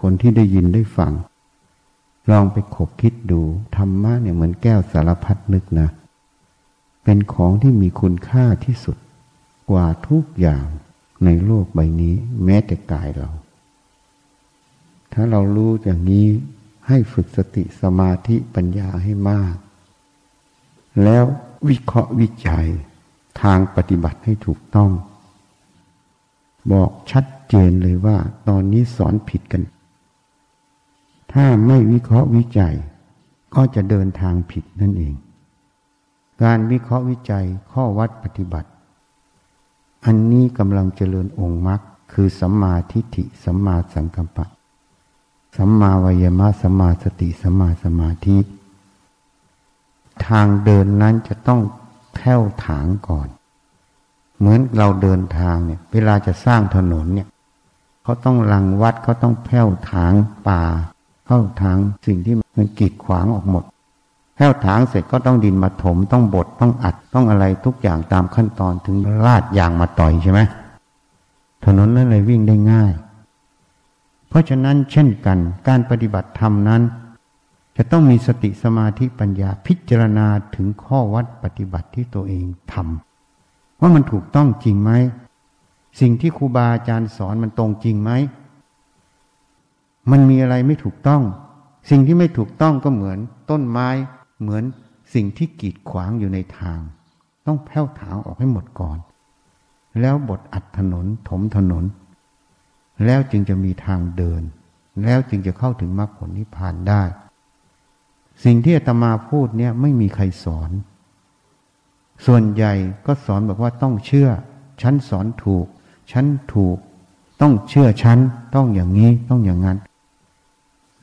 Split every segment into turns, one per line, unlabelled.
คนที่ได้ยินได้ฟัง ลองไปขบคิดดูธรรมะเนี่ยเหมือนแก้วสารพัดนึกนะ เป็นของที่มีคุณค่าที่สุดกว่าทุกอย่างในโลกใบนี้ แม้แต่กายเรา ถ้าเรารู้อย่างนี้ให้ฝึกสติสมาธิปัญญาให้มาก แล้ววิเคราะห์วิจัยทางปฏิบัติให้ถูกต้อง บอกชัดเจนเลยว่าตอนนี้สอนผิดกัน ถ้าไม่วิเคราะห์วิจัย ก็จะเดินทางผิดนั่นเอง การวิเคราะห์วิจัยข้อวัดปฏิบัติ อันนี้กำลังเจริญองค์มรรคคือสัมมาทิฏฐิสัมมาสังกัปปะ สัมมาวายมะสัมมาสติสัมมาสมาธิ ทางเดินนั้นจะต้องแผ้วถางก่อน เหมือนเราเดินทางเนี่ย เวลาจะสร้างถนนเนี่ยเขาต้องลังวัดเขาต้องแผ้วถางป่า เข้าทางสิ่งที่มันกีดขวางออกหมดแผ้วถางเสร็จก็ต้องดินมาถมต้องบดต้องอัดต้องอะไรทุกอย่างตามขั้นตอนถึงลาดยางมาต่อยใช่ไหมถนนนั้นเลยวิ่งได้ง่าย เพราะฉะนั้นเช่นกันการปฏิบัติธรรมนั้น จะต้องมีสติสมาธิปัญญาพิจารณาถึงข้อวัดปฏิบัติที่ตัวเองทำว่ามันถูกต้องจริงไหมสิ่งที่ครูบาอาจารย์สอนมันตรงจริงไหม มันมีอะไรไม่ถูกต้อง สิ่งที่ไม่ถูกต้องก็เหมือนต้นไม้เหมือนสิ่งที่กีดขวางอยู่ในทาง ต้องแผ้วถางออกให้หมดก่อน แล้วบทอัดถนนถมถนน แล้วจึงจะมีทางเดิน แล้วจึงจะเข้าถึงมรรคผลนิพพานได้ สิ่งที่อาตมาพูดเนี่ยไม่มีใครสอน ส่วนใหญ่ก็สอนบอกว่าต้องเชื่อ ฉันสอนถูก ฉันถูก ต้องเชื่อฉัน ต้องอย่างนี้ ต้องอย่างนั้น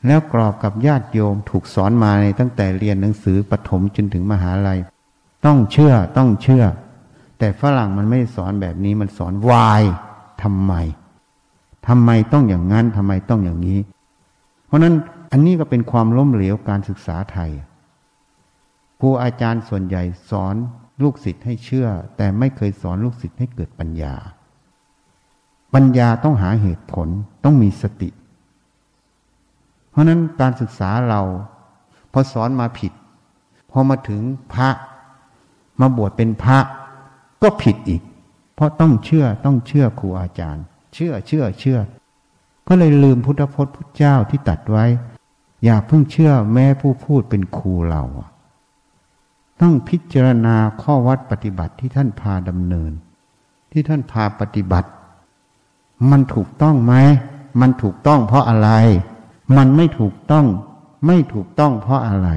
แล้วกรอบกับญาติโยมถูกสอนมาในตั้งแต่เรียนหนังสือปฐมจนถึงมหาลัย ต้องเชื่อต้องเชื่อ แต่ฝรั่งมันไม่สอนแบบนี้มันสอนวายทำไมทำไมต้องอย่างนั้นทำไมต้องอย่างนี้ เพราะนั้นอันนี้ก็เป็นความล้มเหลวการศึกษาไทยครูอาจารย์ส่วนใหญ่สอนลูกศิษย์ให้เชื่อ แต่ไม่เคยสอนลูกศิษย์ให้เกิดปัญญา ปัญญาต้องหาเหตุผลต้องมีสติ ราะนั้นการศึกษาเราพอสอนมาผิด พอมาถึงพระ มาบวชเป็นพระก็ผิดอีก เพราะต้องเชื่อต้องเชื่อครูอาจารย์ เชื่อเชื่อเชื่อ ก็เลยลืมพุทธพจน์พุทธเจ้าที่ตัดไว้ อย่าเพิ่งเชื่อแม้ผู้พูดเป็นครูเราต้องพิจารณาข้อวัดปฏิบัติที่ท่านพาดำเนิน ที่ท่านพาปฏิบัติ มันถูกต้องไหม มันถูกต้องเพราะอะไร มันไม่ถูกต้อง ไม่ถูกต้องเพราะอะไร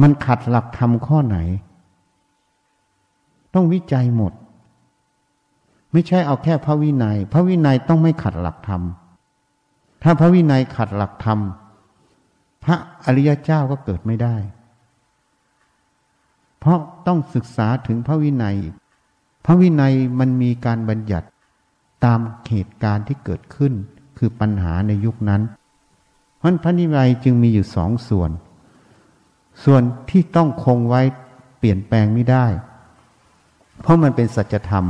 มันขัดหลักธรรมข้อไหน ต้องวิจัยหมด ไม่ใช่เอาแค่พระวินยัย พระวินัยต้องไม่ขัดหลักธรรม ถ้าพระวินัยขัดหลักธรรม พระอริยเจ้าก็เกิดไม่ได้ เพราะต้องศึกษาถึงพระวินัย พระวินัยมันมีการบัญญัติตามเหตุการณ์ที่เกิดขึ้น คือปัญหาในยุคนั้นเพราะพระนินัยจึงมีอยู่สองส่วน ส่วนที่ต้องคงไว้เปลี่ยนแปลงไม่ได้ เพราะมันเป็นสัจธรรม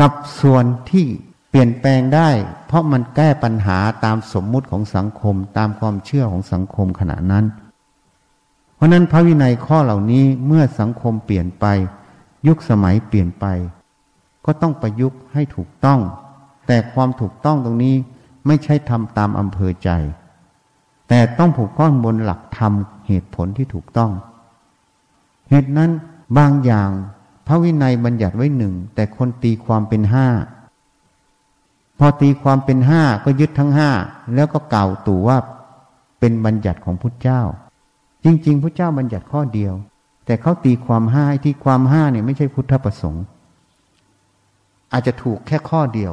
กับส่วนที่เปลี่ยนแปลงได้ เพราะมันแก้ปัญหาตามสมมุติของสังคม ตามความเชื่อของสังคมขณะนั้น เพราะนั้นพระวินัยข้อเหล่านี้เมื่อสังคมเปลี่ยนไป ยุคสมัยเปลี่ยนไป ก็ต้องประยุกต์ให้ถูกต้อง ความถูกต้องตรงนี้ไม่ใช่ทำตามอำเภอใจ แต่ต้องผูกข้องบนหลักธรรมเหตุผลที่ถูกต้อง เหตุนั้นบางอย่างพระวินัยบัญญัติไว้หนึ่งแต่คนตีความเป็นห้าพอตีความเป็นห้าก็ยึดทั้งห้าแล้วก็เก่าวตู่ว่าเป็นบัญญัติของพุทธเจ้า จริง ๆพระเจ้าบัญญัติข้อเดียว แต่เขาตีความห้าที่ความห้าเนี่ยไม่ใช่พุทธประสงค์ อาจจะถูกแค่ข้อเดียว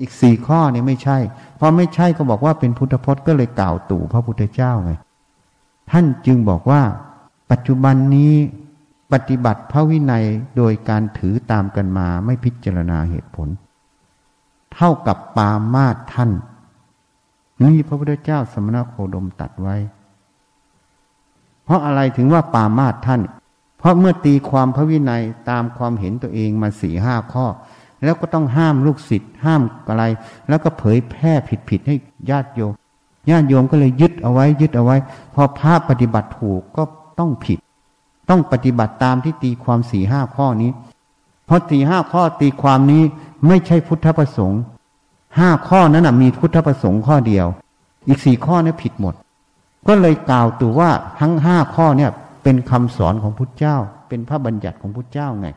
อีกสี่ข้อนี่ไม่ใช่ เพอไม่ใช่ก็บอกว่าเป็นพุทธพจน์ก็เลยกล่าวตู่พระพุทธเจ้าไง ท่านจึงบอกว่า ปัจจุบันนี้ปฏิบัติพระวินัยโดยการถือตามกันมาไม่พิจารณาเหตุผล เท่ากับปามาตท่าน นี่พระพุทธเจ้าสมณโคดมตัดไว้ เพราะอะไรถึงว่าปามาตท่าน เพราะเมื่อตีความพระวินัยตามความเห็นตัวเองมาสี่ห้าข้อ แล้วก็ต้องห้ามลูกศิษย์ห้ามอะไร แล้วก็เผยแพร่ผิดๆให้ญาติโยมญาติโยมก็เลยยึดเอาไว้ยึดเอาไว้ พอพระปฏิบัติถูกก็ต้องผิด ต้องปฏิบัติตามที่ตีความสี่ห้าข้อนี้ เพราะสี่ห้าข้อตีความนี้ไม่ใช่พุทธประสงค์ห้าข้อนั้นมีพุทธประสงค์ข้อเดียว อีกสี่ข้อนี้ผิดหมด ก็เลยกล่าวตัวว่าทั้งห้าข้อเนี่ยเป็นคำสอนของพุทธเจ้า เป็นพระบัญญัติของพุทธเจ้าไง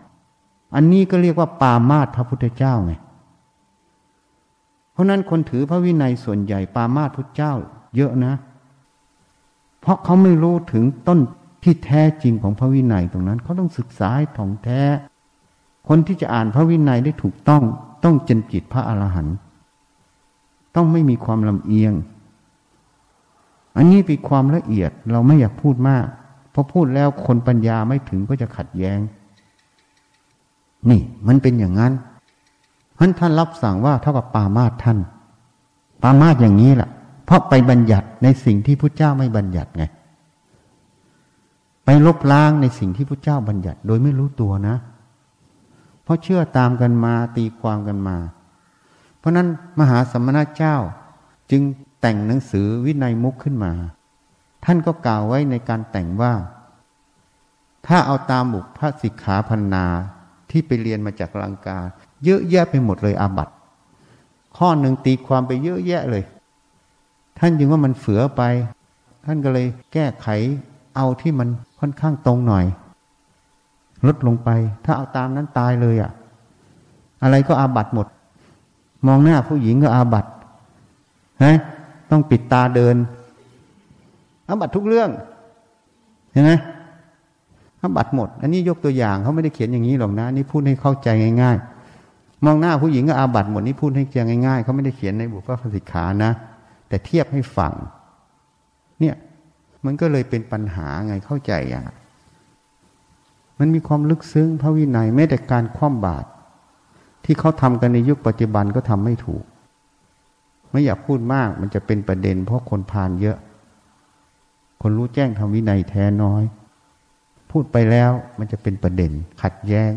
อันนี้ก็เรียกว่าปามาตพระพุทธเจ้าไง เพราะนั้นคนถือพระวินัยส่วนใหญ่ปามาตพุทธเจ้า เยอะนะ เพราะเขาไม่รู้ถึงต้นที่แท้จริงของพระวินัยตรงนั้น เขาต้องศึกษาให้ถ่องแท้ คนที่จะอ่านพระวินัยได้ถูกต้องต้องจนจิตพระอรหันต์ต้องไม่มีความลำเอียง อันนี้เป็นความละเอียดเราไม่อยากพูดมาก เพราะพูดแล้วคนปัญญาไม่ถึงก็จะขัดแย้ง นี่มันเป็นอย่างนั้นท่านท่านรับสั่งว่าเท่ากับปามาตท่าน ปามาตอย่างนี้แหละเพราะไปบัญญัติในสิ่งที่พระเจ้าไม่บัญญัติไง ไปลบล้างในสิ่งที่พระเจ้าบัญญัติ โดยไม่รู้ตัวนะ เพราะเชื่อตามกันมาตีความกันมา เพราะนั้นมหาสมณเจ้าจึงแต่งหนังสือวินัยมุกขึ้นมา ท่านก็กล่าวไว้ในการแต่งว่า ถ้าเอาตามบุกพระสิกขาพันนา ที่ไปเรียนมาจากลังกา เยอะแยะไปหมดเลยอาบัตข้อหนึ่งตีความไปเยอะแยะเลย ท่านยังว่ามันเฝือไป ท่านก็เลยแก้ไขเอาที่มันค่อนข้างตรงหน่อย ลดลงไป ถ้าเอาตามนั้นตายเลยอะ่ะ อะไรก็อาบัตหมด มองหน้าผู้หญิงก็อาบัตฮะต้องปิดตาเดินอาบัตทุกเรื่องเห็นไหม อาบัตหมด อันนี้ยกตัวอย่างเขาไม่ได้เขียนอย่างนี้หรอกนะ นี่พูดให้เข้าใจง่าย ๆ มองหน้าผู้หญิงก็อาบัตหมดนี่พูดให้เจง่ายๆเขาไม่ได้เขียนในบุพพสิกขานะ แต่เทียบให้ฟังเนี่ยมันก็เลยเป็นปัญหาไงเข้าใจอะมันมีความลึกซึ้งพระวินัยแม้แต่การคว่ำบาตรที่เขาทำกันในยุคปัจจุบันก็ทำไม่ถูก ไม่อยากพูดมากมันจะเป็นประเด็น เพราะคนพานเยอะ คนรู้แจ้งทำวินัยแท้น้อย พูดไปแล้วมันจะเป็นประเด็นขัดแย้ง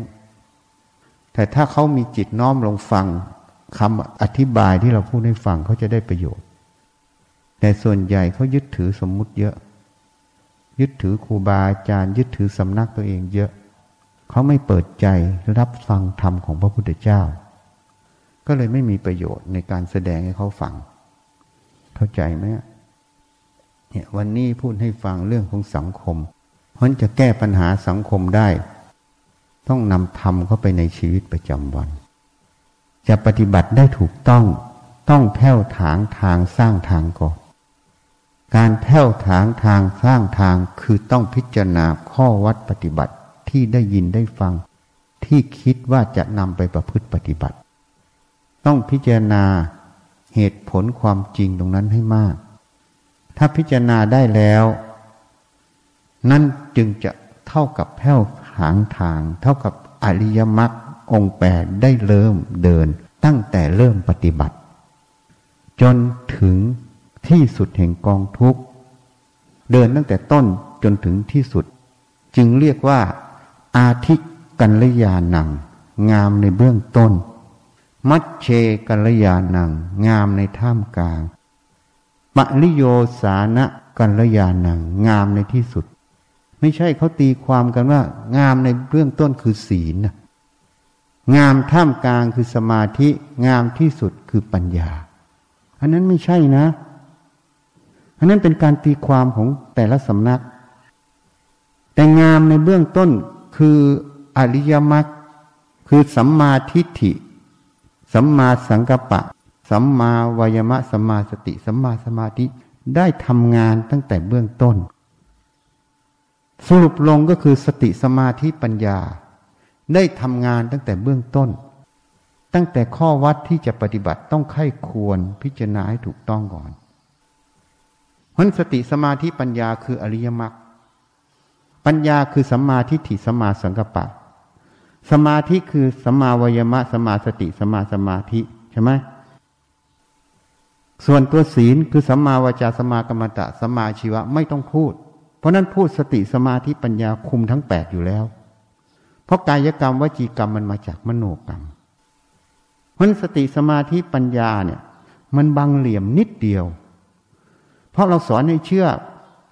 แต่ถ้าเขามีจิตน้อมลงฟังคำอธิบายที่เราพูดให้ฟังเขาจะได้ประโยชน์ แต่ส่วนใหญ่เขายึดถือสมมุติเยอะ ยึดถือครูบาอาจารย์ ยึดถือสำนักตัวเองเยอะ เขาไม่เปิดใจรับฟังธรรมของพระพุทธเจ้า ก็เลยไม่มีประโยชน์ในการแสดงให้เขาฟัง เข้าใจไหมเนี่ยวันนี้พูดให้ฟังเรื่องของสังคม เพราะจะแก้ปัญหาสังคมได้ ต้องนำธรรมเข้าไปในชีวิตประจำวัน จะปฏิบัติได้ถูกต้องต้องแผ้วถางทางสร้างทางก่อนการแผ้วถางทางสร้างทางคือต้องพิจารณาข้อวัดปฏิบัติที่ได้ยินได้ฟัง ที่คิดว่าจะนำไปประพฤติปฏิบัติ ต้องพิจารณาเหตุผลความจริงตรงนั้นให้มาก ถ้าพิจารณาได้แล้ว นั่นจึงจะเท่ากับแผ้วหางทาง เท่ากับอริยมรรคองแปดได้เริ่มเดิน ตั้งแต่เริ่มปฏิบัติ จนถึงที่สุดแห่งกองทุกข์ เดินตั้งแต่ต้นจนถึงที่สุด จึงเรียกว่า อาทิกัลยาณัง งามในเบื้องต้น มัชเชกัลยาณัง งามในท่ามกลางปริโยสานะกัลยาณัง งามในที่สุด ไม่ใช่เขาตีความกันว่า งามในเบื้องต้นคือศีลนะงามท่ามกลางคือสมาธิ งามที่สุดคือปัญญา อันนั้นไม่ใช่นะ อันนั้นเป็นการตีความของแต่ละสำนัก แต่งามในเบื้องต้นคืออริยมรรคคือสัมมาทิฏฐิ สัมมาสังกัปปะ สัมมาวายมะ สัมมาสติ สัมมาสมาธิ ได้ทำงานตั้งแต่เบื้องต้น สรุปลงก็คือสติสมาธิปัญญา ได้ทำงานตั้งแต่เบื้องต้น ตั้งแต่ข้อวัดที่จะปฏิบัติต้องไข้ควรพิจารณาให้ถูกต้องก่อนเพราะสติสมาธิปัญญาคืออริยมรรคปัญญาคือสัมมาทิฏฐิสัมมาสังกัปปะ สมาธิคือสัมมาวายมะสัมมาสติสัมมาสมาธิใช่ไหมส่วนตัวศีลคือสัมมาวาจาสัมมากรรมตะสัมมาชีวะไม่ต้องพูด เพราะนั้นพูดสติสมาธิปัญญาคุมทั้งแปดอยู่แล้ว เพราะกายกรรมวจีกรรมมันมาจากมโนกรรมมันสติสมาธิปัญญาเนี่ย มันบังเหลี่ยมนิดเดียว เพราะเราสอนให้เชื่อ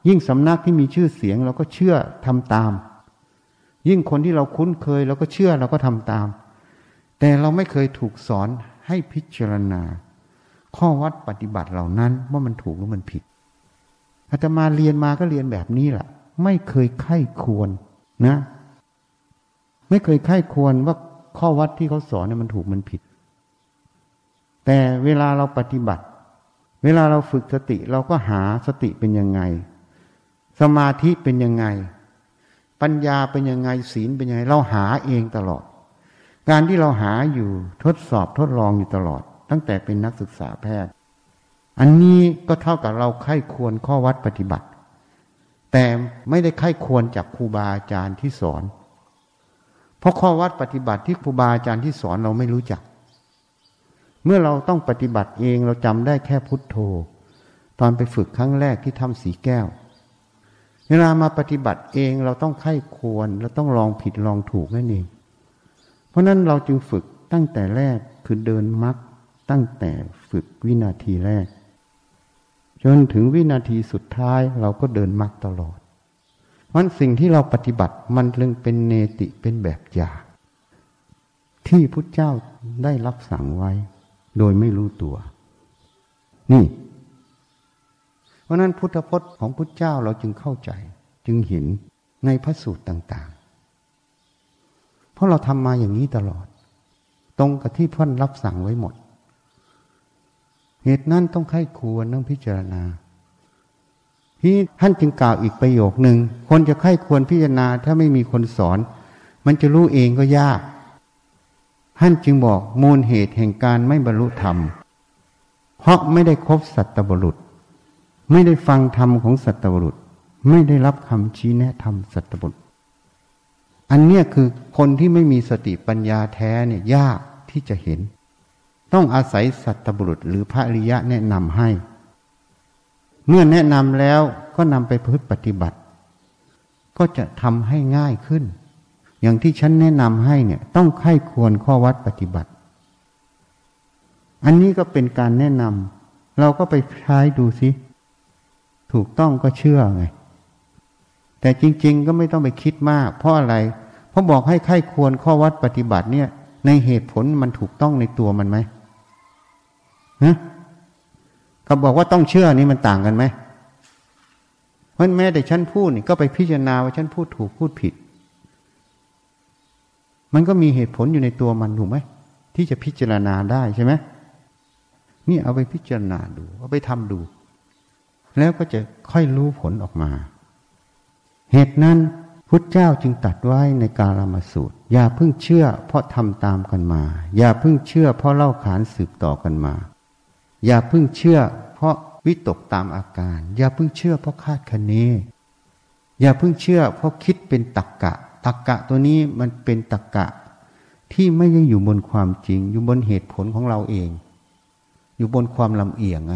ยิ่งสำนักที่มีชื่อเสียงเราก็เชื่อทำตาม ยิ่งคนที่เราคุ้นเคยเราก็เชื่อเราก็ทำตาม แต่เราไม่เคยถูกสอนให้พิจารณา ข้อวัดปฏิบัติเหล่านั้นว่ามันถูกหรือมันผิด อาตมาเรียนมาก็เรียนแบบนี้แหละไม่เคยไข้ควรนะ ไม่เคยไข้ควรว่าข้อวัดที่เขาสอนเนี่ยมันถูกมันผิด แต่เวลาเราปฏิบัติ เวลาเราฝึกสติเราก็หาสติเป็นยังไง สมาธิเป็นยังไง ปัญญาเป็นยังไงศีลเป็นยังไง เราหาเองตลอด การที่เราหาอยู่ทดสอบทดลองอยู่ตลอด ตั้งแต่เป็นนักศึกษาแพทย์ อันนี้ก็เท่ากับเราไข้ควรข้อวัดปฏิบัติ แต่ไม่ได้ไข้ควรจากครูบาอาจารย์ที่สอน เพราะข้อวัดปฏิบัติที่ครูบาอาจารย์ที่สอนเราไม่รู้จัก เมื่อเราต้องปฏิบัติเองเราจำได้แค่พุทโธ ตอนไปฝึกครั้งแรกที่ทำสีแก้ว เวลามาปฏิบัติเองเราต้องไข้ควรเราต้องลองผิดลองถูกนั่นเอง เพราะนั้นเราจึงฝึกตั้งแต่แรกคือเดินมักตั้งแต่ฝึกวินาทีแรก จนถึงวินาทีสุดท้ายเราก็เดินมักตลอดมันสิ่งที่เราปฏิบัติมันจึงเป็นเนติเป็นแบบอย่างที่พุทธเจ้าได้รับสั่งไว้ โดยไม่รู้ตัว นี่ เพราะนั้นพุทธพจน์ของพุทธเจ้าเราจึงเข้าใจ จึงเห็นในพระสูตรต่าง ๆ เพราะเราทำมาอย่างนี้ตลอด ตรงกับที่พ่นรับสั่งไว้หมด เหตุนั้นต้องไข้ควรต้องพิจารณาที่ท่านจึงกล่าวอีกประโยคหนึ่ง คนจะไข้ควรพิจารณาถ้าไม่มีคนสอน มันจะรู้เองก็ยาก ท่านจึงบอกมูลเหตุแห่งการไม่บรรลุธรรม เพราะไม่ได้คบสัตบุรุษ ไม่ได้ฟังธรรมของสัตบุรุษ ไม่ได้รับคำชี้แนะธรรมสัตบุรุษ อันเนี้ยคือคนที่ไม่มีสติปัญญาแท้เนี่ยยากที่จะเห็น ต้องอาศัยสัตบุรุษหรือพระอริยะแนะนำให้ เมื่อแนะนำแล้วก็นำไปพึ่ปฏิบัติ ก็จะทำให้ง่ายขึ้น อย่างที่ฉันแนะนำให้เนี่ยต้องไข้ควรข้อวัดปฏิบัติ อันนี้ก็เป็นการแนะนำเราก็ไปใช้ดูสิ ถูกต้องก็เชื่อไง แต่จริง ๆ ก็ไม่ต้องไปคิดมาก เพราะอะไร เพราะบอกให้ไข้ควรข้อวัดปฏิบัติเนี่ยในเหตุผลมันถูกต้องในตัวมันไหม ฮะกับบอกว่าต้องเชื่อนี่มันต่างกันไหมเพราะแม้แต่ฉันพูดนี่ก็ไปพิจารณาว่าฉันพูดถูกพูดผิด มันก็มีเหตุผลอยู่ในตัวมันถูกไหมที่จะพิจารณาได้ใช่ไหมนี่เอาไปพิจารณาดู เอาไปทำดู แล้วก็จะค่อยรู้ผลออกมา เหตุนั้นพุทธเจ้าจึงตัดไว้ในการามาสูตร อย่าเพิ่งเชื่อเพราะทำตามกันมา อย่าเพิ่งเชื่อเพราะเล่าขานสืบต่อกันมา อย่าเพิ่งเชื่อ เพราะวิตกตามอาการ อย่าเพิ่งเชื่อเพราะคาดคะเน อย่าเพิ่งเชื่อ เพราะคิดเป็นตักกะ ตักกะตัวนี้มันเป็นตักกะ ที่ไม่ได้อยู่บนความจริง อยู่บนเหตุผลของเราเอง อยู่บนความลำเอียงไง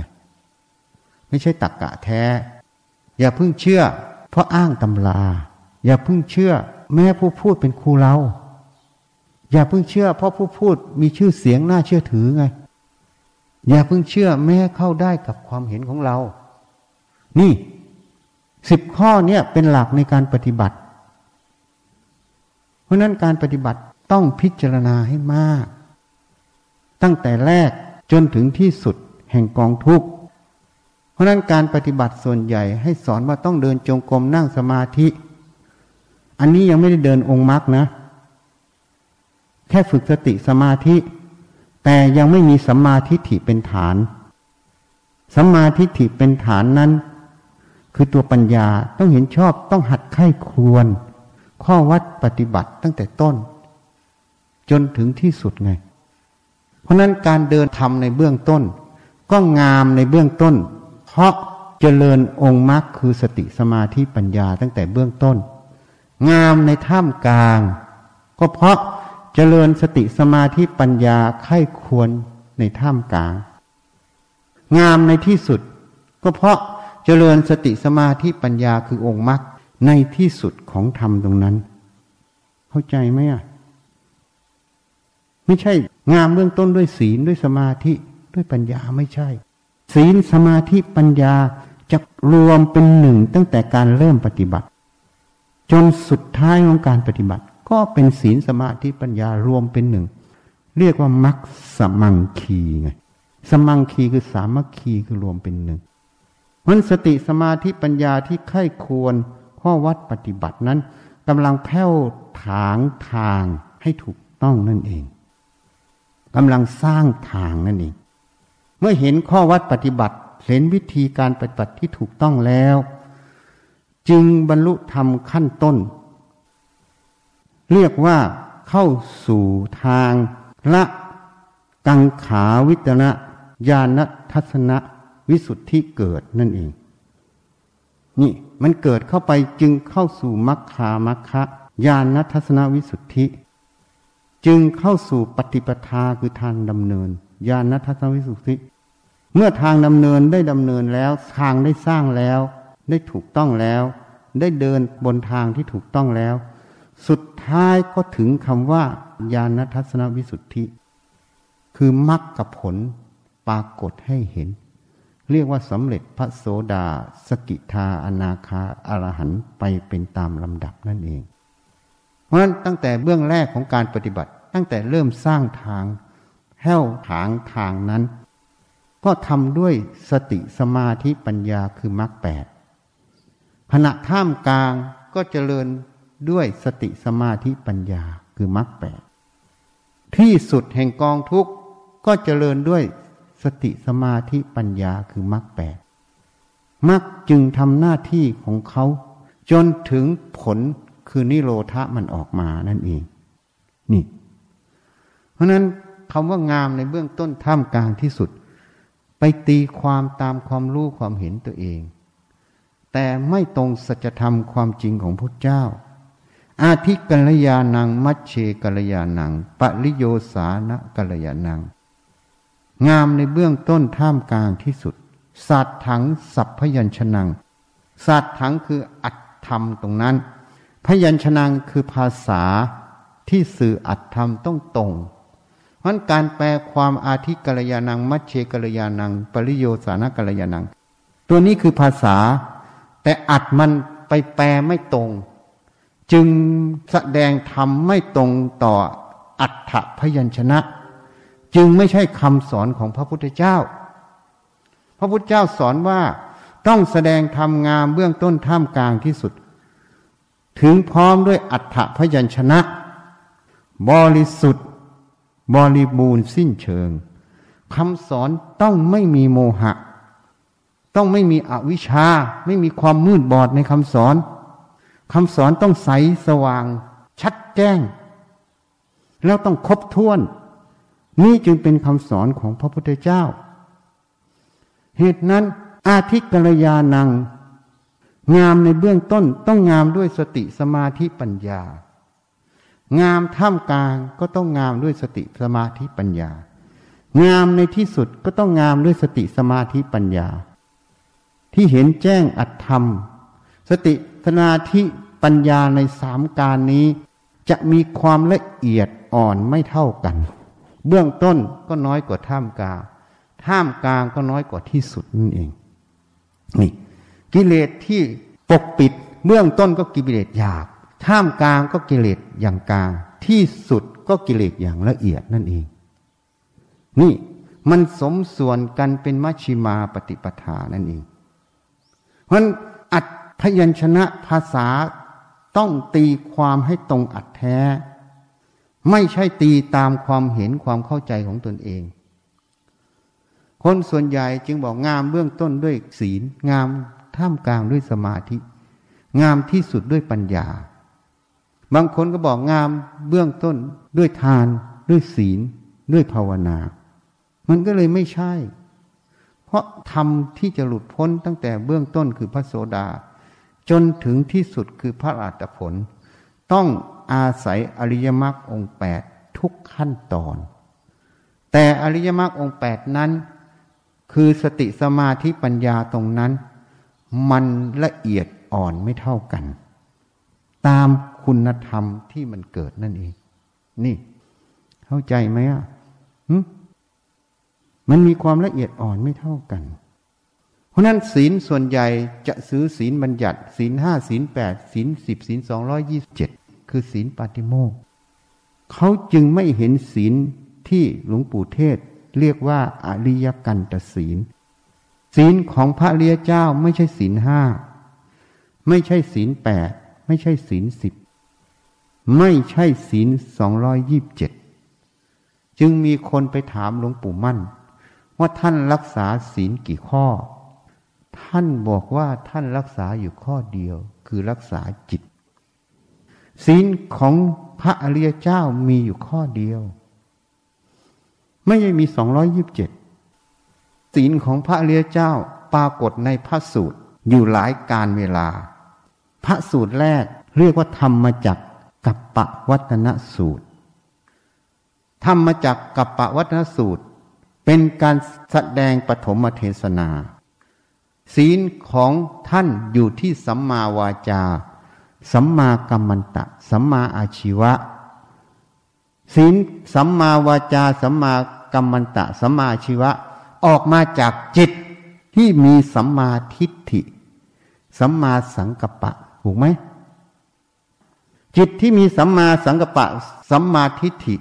ไม่ใช่ตักกะแท้ อย่าเพิ่งเชื่อ เพราะอ้างตำรา อย่าเพิ่งเชื่อ แม้ผู้พูดเป็นครูเรา อย่าเพิ่งเชื่อ เพราะผู้พูดมีชื่อเสียงน่าเชื่อถือไง อย่าเพิ่งเชื่อแม้เข้าได้กับความเห็นของเรา นี่สิบข้อเนี่ยเป็นหลักในการปฏิบัติ เพราะนั้นการปฏิบัติต้องพิจารณาให้มาก ตั้งแต่แรกจนถึงที่สุดแห่งกองทุกข์ เพราะนั้นการปฏิบัติส่วนใหญ่ให้สอนว่าต้องเดินจงกรมนั่งสมาธิ อันนี้ยังไม่ได้เดินองค์มรรคนะ แค่ฝึกสติสมาธิ แต่ยังไม่มีสัมมาทิฏฐิเป็นฐานสัมมาทิฏฐิเป็นฐานนั้น คือตัวปัญญาต้องเห็นชอบต้องหัดไข้ควรข้อวัดปฏิบัติตั้งแต่ต้น จนถึงที่สุดไง เพราะนั้นการเดินทำในเบื้องต้น ก็งามในเบื้องต้น เพราะเจริญองค์มรรคคือสติสมาธิปัญญาตั้งแต่เบื้องต้น งามในท่ามกลาง ก็เพราะ เจริญสติสมาธิปัญญาไข้ควรในท่ามกลาง งามในที่สุด ก็เพราะเจริญสติสมาธิปัญญาคือองค์มรรคในที่สุดของธรรมตรงนั้น เข้าใจไหมอะ ไม่ใช่ งามเบื้องต้นด้วยศีลด้วยสมาธิด้วยปัญญาไม่ใช่ ศีลสมาธิปัญญาจะรวมเป็นหนึ่งตั้งแต่การเริ่มปฏิบัติ จนสุดท้ายของการปฏิบัติ ก็เป็นศีลสมาธิปัญญารวมเป็นหนึ่ง เรียกว่ามัคสมังคีไงสมังคีคือสามัคคีคือรวมเป็นหนึ่งมันสติสมาธิปัญญาที่ไข้ควรข้อวัดปฏิบัตินั้นกำลังแผ้วถางทางให้ถูกต้องนั่นเองกำลังสร้างทางนั่นเอง เมื่อเห็นข้อวัดปฏิบัติ เห็นวิธีการปฏิบัติที่ถูกต้องแล้ว จึงบรรลุธรรมขั้นต้น เรียกว่าเข้าสู่ทางละกังขาวิตนะญาณทัศนะวิสุทธิเกิดนั่นเอง นี่มันเกิดเข้าไปจึงเข้าสู่มัคคามัคคะญาณทัศนวิสุทธิ จึงเข้าสู่ปฏิปทาคือทางดำเนินญาณทัศนวิสุทธิ เมื่อทางดำเนินได้ดำเนินแล้วทางได้สร้างแล้ว ได้ถูกต้องแล้ว ได้เดินบนทางที่ถูกต้องแล้ว สุดท้ายก็ถึงคำว่า ญาณทัศนวิสุทธิ คือมรรคกับผลปรากฏให้เห็น เรียกว่าสำเร็จพระโสดาสกิทาอนาคาอรหันไปเป็นตามลำดับนั่นเอง เพราะฉะนั้นตั้งแต่เบื้องแรกของการปฏิบัติ ตั้งแต่เริ่มสร้างทางแห้วถางทางนั้น ก็ทำด้วยสติสมาธิปัญญาคือมรรคแปดขณะท่ามกลางก็เจริญ ด้วยสติสมาธิปัญญาคือมรรคแปดที่สุดแห่งกองทุกข์ก็เจริญด้วยสติสมาธิปัญญาคือมรรคแปดมรรคจึงทำหน้าที่ของเขา จนถึงผลคือนิโรธะมันออกมานั่นเอง นี่ เพราะนั้นคำว่างามในเบื้องต้นท่ามกลางที่สุด ไปตีความตามความรู้ความเห็นตัวเอง แต่ไม่ตรงสัจธรรมความจริงของพระเจ้า อาทิกัลยานัง มัชเชกัลยานังปริโยสานะกัลยานัง งามในเบื้องต้นท่ามกลางที่สุด สัตถังสัพพยัญชนะสัตถังคืออัตธรรมตรงนั้น พยัญชนะคือภาษาที่สื่ออัตธรรมต้องตรงเพราะการแปลความอาทิกัลยานัง มัชเชกัลยานัง ปริโยสานะกัลยานัง ตัวนี้คือภาษา แต่อัดมันไปแปลไม่ตรง จึงแสดงธรรมไม่ตรงต่ออัฏฐพยัญชนะ จึงไม่ใช่คำสอนของพระพุทธเจ้า พระพุทธเจ้าสอนว่าต้องแสดงธรรมงามเบื้องต้นท่ามกลางที่สุด ถึงพร้อมด้วยอัฏฐพยัญชนะ บริสุทธิ์ บริบูรณ์สิ้นเชิงคำสอนต้องไม่มีโมหะ ต้องไม่มีอวิชชา ไม่มีความมืดบอดในคำสอน คำสอนต้องใสสว่าง ชัดแจ้ง แล้วต้องครบถ้วน นี่จึงเป็นคำสอนของพระพุทธเจ้า เหตุนั้นอาทิกัลยานัง งามในเบื้องต้นต้องงามด้วยสติสมาธิปัญญา งามท่ามกลางก็ต้องงามด้วยสติสมาธิปัญญา งามในที่สุดก็ต้องงามด้วยสติสมาธิปัญญา ที่เห็นแจ้งอัตธรรม สติ สมาธิปัญญาในสามการนี้ จะมีความละเอียดอ่อนไม่เท่ากัน เบื้องต้นก็น้อยกว่าท่ามกลางท่ามกลางก็น้อยกว่าที่สุดนั่นเอง นี่ กิเลสที่ปกปิดเบื้องต้นก็กิเลสหยาบท่ามกลางก็กิเลสอย่างกลาง ที่สุดก็กิเลสอย่างละเอียดนั่นเอง นี่มันสมส่วนกันเป็นมัชชิมาปฏิปทานั่นเอง เพราะอัด พยัญชนะภาษาต้องตีความให้ตรงอัดแท้ ไม่ใช่ตีตามความเห็นความเข้าใจของตนเอง คนส่วนใหญ่จึงบอกงามเบื้องต้นด้วยศีล งามท่ามกลางด้วยสมาธิ งามที่สุดด้วยปัญญา บางคนก็บอกงามเบื้องต้นด้วยทาน ด้วยศีล ด้วยภาวนา มันก็เลยไม่ใช่ เพราะธรรมที่จะหลุดพ้นตั้งแต่เบื้องต้นคือพระโสดา จนถึงที่สุดคือพระอาตผล ต้องอาศัยอริยมรรคองแปดทุกขั้นตอน แต่อริยมรรคองแปดนั้น คือสติสมาธิปัญญาตรงนั้น มันละเอียดอ่อนไม่เท่ากัน ตามคุณธรรมที่มันเกิดนั่นเอง นี่ เข้าใจไหมอะมันมีความละเอียดอ่อนไม่เท่ากัน เพราะนั้นศีลส่วนใหญ่จะซื้อศีลบัญญัติ ศีลห้าศีลแปดศีลสิบศีลสองร้อยี่สิบเจ็ดคือศีลปาติโมกเขาจึงไม่เห็นศีลที่หลวงปู่เทศ เรียกว่าอริยกันตศีล ศีลของพระเลียเจ้าไม่ใช่ศีลห้าไม่ใช่ศีลแปดไม่ใช่ศีลสิบไม่ใช่ศีลสองร้อยยี่บเจ็ดจึงมีคนไปถามหลวงปู่มั่น ว่าท่านรักษาศีลกี่ข้อ ท่านบอกว่าท่านรักษาอยู่ข้อเดียว คือรักษาจิตศีลของพระอริยเจ้ามีอยู่ข้อเดียว ไม่ใช่มีสองร้อยยิบเจ็ดศีลของพระอริยเจ้าปรากฏในพระสูตรอยู่หลายการเวลา พระสูตรแรกเรียกว่าธรรมจักกับปะวัตนสูตร ธรรมจักกับปะวัตนสูตร เป็นการแสดงปฐมเทศนา ศีลของท่านอยู่ที่สัมมาวาจา สัมมากัมมันตะ สัมมาอาชีวะ ศีลสัมมาวาจา สัมมากัมมันตะ สัมมาอาชีวะ ออกมาจากจิตที่มีสัมมาทิฏฐิ สัมมาสังกัปปะ ถูกไหม จิตที่มีสัมมาสังกัปปะ สัมมาทิฏฐิ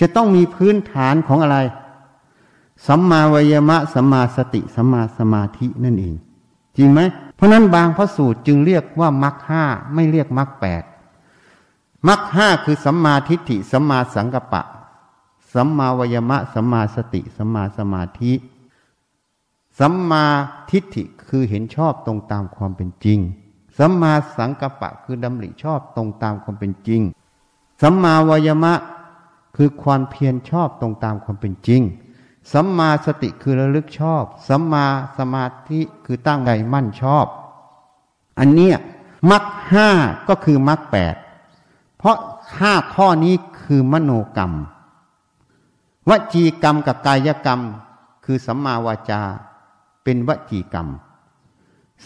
จะต้องมีพื้นฐานของอะไร สัมมาวยมะสัมมาสติสัมมาสมาธินั่นเอง จริงไหมเพราะนั้นบางพระสูตรจึงเรียกว่ามรรคห้าไม่เรียกมรรคแปดมรรคห้าคือสัมมาทิฏฐิสัมมาสังกปะ สัมมาวยมะสัมมาสติสัมมาสมาธิ สัมมาทิฏฐิคือเห็นชอบตรงตามความเป็นจริง สัมมาสังกปะคือดำริชอบตรงตามความเป็นจริง สัมมาวยมะคือความเพียรชอบตรงตามความเป็นจริง สัมมาสติคือระลึกชอบ สัมมาสมาธิคือตั้งใจมั่นชอบ อันเนี้ยมรรคห้าก็คือมรรคแปดเพราะห้าข้อนี้คือมโนกรรม วจีกรรมกับกายกรรม คือสัมมาวาจา เป็นวจีกรรม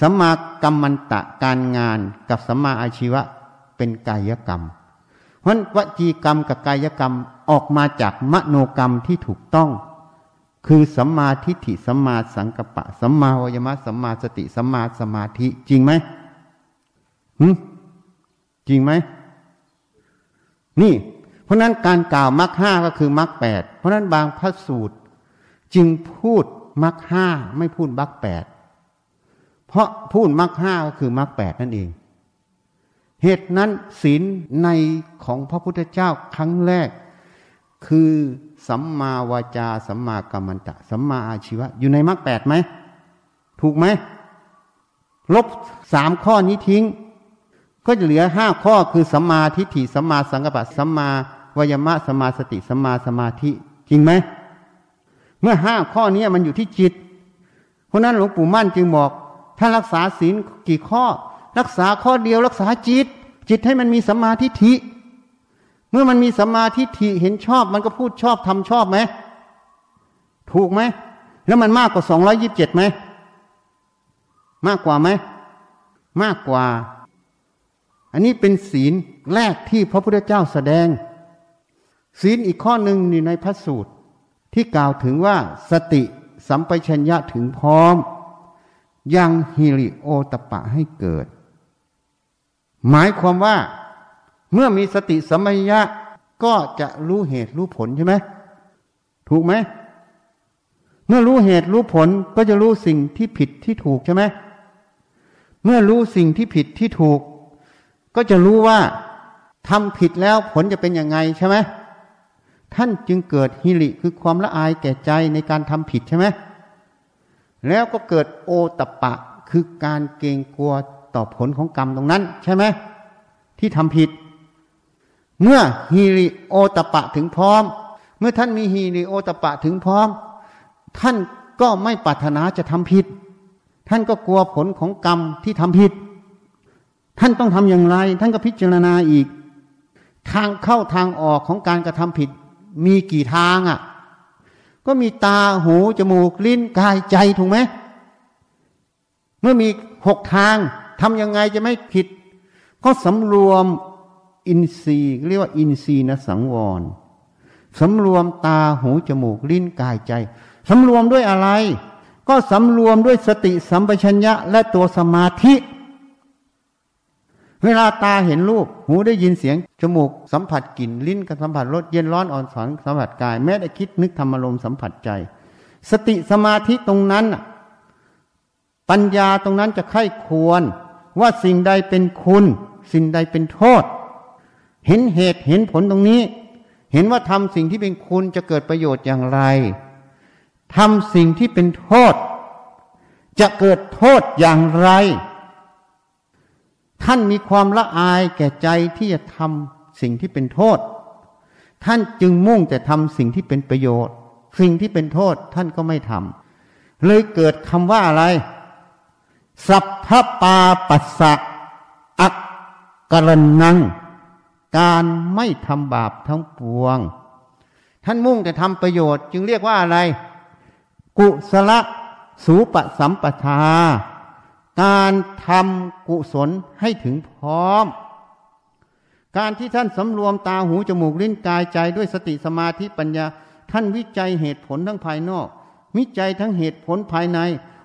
สัมมากรรมันตะการงานกับสัมมาอาชีวะเป็นกายกรรม เพราะวจีกรรมกับกายกรรมออกมาจากมโนกรรมที่ถูกต้อง คือสัมมาทิฏฐิสัมมาสังกัปปะสัมมาวิยมะสัมมาสติสัมมาสมาธิ จริงไหมหืจริงไหมนี่ เพราะนั้นการกล่าวมรรคห้าก็คือมรรคแปดเพราะนั้นบางพระสูตร จึงพูดมรรคห้าไม่พูดมรรคแปดเพราะพูดมรรคห้าก็คือมรรคแปดนั่นเอง เหตุนั้นศีลในของพระพุทธเจ้าครั้งแรก คือสัมมาวาจาสัมมากัมมันตะ สัมมาอาชีวะ อยู่ในมรรคแปดไหม ถูกไหม ลบสามข้อนี้ทิ้ง ก็จะเหลือห้าข้อคือสัมมาทิฏฐิสัมมาสังกัปปะสัมมาวายมะสัมมาสติสัมมาสมาธิ จริงไหม เมื่อห้าข้อนี้มันอยู่ที่จิต เพราะนั้นหลวงปู่มั่นจึงบอก ถ้ารักษาศีลกี่ข้อ รักษาข้อเดียวรักษาจิต จิตให้มันมีสัมมาทิฏฐิ เมื่อมันมีสัมมาทิฏฐิเห็นชอบ มันก็พูดชอบทำชอบไหมถูกไหมแล้วมันมากกว่าสองร้อยิบเจ็ดไหมมากกว่าไหมมากกว่า อันนี้เป็นศีลแรกที่พระพุทธเจ้าแสดง ศีลอีกข้อหนึ่งในพระสูตร ที่กล่าวถึงว่าสติสัมปชัญญะถึงพร้อม ยังฮิริโอตปะให้เกิด หมายความว่า เมื่อมีสติสัมปชัญญะก็จะรู้เหตุรู้ผลใช่ไหมถูกไหมเมื่อรู้เหตุรู้ผลก็จะรู้สิ่งที่ผิดที่ถูกใช่ไหมเมื่อรู้สิ่งที่ผิดที่ถูก ก็จะรู้ว่าทำผิดแล้วผลจะเป็นยังไงใช่ไหมท่านจึงเกิดฮิริคือความละอายแก่ใจในการทำผิดใช่ไหมแล้วก็เกิดโอตปะคือการเกรงกลัวต่อผลของกรรมตรงนั้น ใช่ไหมที่ทำผิด เมื่อฮีริโอตปะถึงพร้อม เมื่อท่านมีฮีริโอตปะถึงพร้อม ท่านก็ไม่ปรารถนาจะทำผิด ท่านก็กลัวผลของกรรมที่ทำผิด ท่านต้องทำอย่างไร ท่านก็พิจารณาอีก ทางเข้าทางออกของการกระทำผิด มีกี่ทางอะ่ะ ก็มีตาหู จมูก ลิ้นกายใจถูกไหม เมื่อมีหกทางทำยังไงจะไม่ผิด ก็สำรวม อินทรีย์เรียกว่าอินทรีย์นะสังวรสำรวมตาหูจมูกลิ้นกายใจสำรวมด้วยอะไร ก็สำรวมด้วยสติสัมปชัญญะและตัวสมาธิ เวลาตาเห็นรูป หูได้ยินเสียง จมูกสัมผัสกลิ่น ลิ้นกับสัมผัสรส เย็นร้อนอ่อนสอนสัมผัสกาย แม้แต่คิดนึกธรรมารมสัมผัสใจ สติสมาธิตรงนั้น ปัญญาตรงนั้นจะไข้ควร ว่าสิ่งใดเป็นคุณ สิ่งใดเป็นโทษ เห็นเหตุเห็นผลตรงนี้ เห็นว่าทำสิ่งที่เป็นคุณจะเกิดประโยชน์อย่างไรทำสิ่งที่เป็นโทษ จะเกิดโทษอย่างไร ท่านมีความละอายแก่ใจที่จะทำสิ่งที่เป็นโทษ ท่านจึงมุ่งแต่ทำสิ่งที่เป็นประโยชน์ สิ่งที่เป็นโทษท่านก็ไม่ทำเลยเกิดคำว่าอะไร สัพพปาปัสสะอักกรนัง การไม่ทำบาปทั้งปวง ท่านมุ่งแต่ทำประโยชน์ จึงเรียกว่าอะไร กุศลสูปสัมปทา การทำกุศลให้ถึงพร้อม การที่ท่านสำรวมตาหูจมูกลิ้นกายใจด้วยสติสมาธิปัญญา ท่านวิจัยเหตุผลทั้งภายนอก วิจัยทั้งเหตุผลภายใน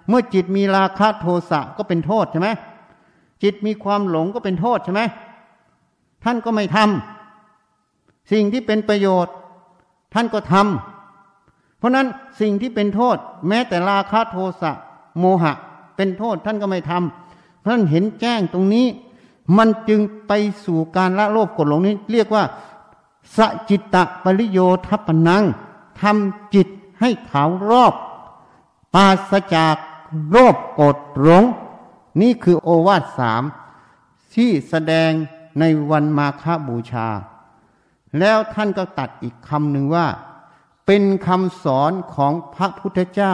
เมื่อจิตมีราคะโทสะก็เป็นโทษใช่ไหมจิตมีความหลงก็เป็นโทษใช่ไหม ท่านก็ไม่ทำสิ่งที่เป็นประโยชน์ ท่านก็ทำเพราะนั้นสิ่งที่เป็นโทษ แม้แต่ราคะโทสะโมหะ เป็นโทษท่านก็ไม่ทำเพราะนั้นเห็นแจ้งตรงนี้ มันจึงไปสู่การละโลภกดหลงนี้ เรียกว่าสจิตตะปริโยทัปนังทำจิตให้ขาวรอบปราศจากโลภกรธหลง นี่คือโอวาทสามที่แสดง ในวันมาฆบูชา แล้วท่านก็ตัดอีกคำหนึ่งว่า เป็นคำสอนของพระพุทธเจ้า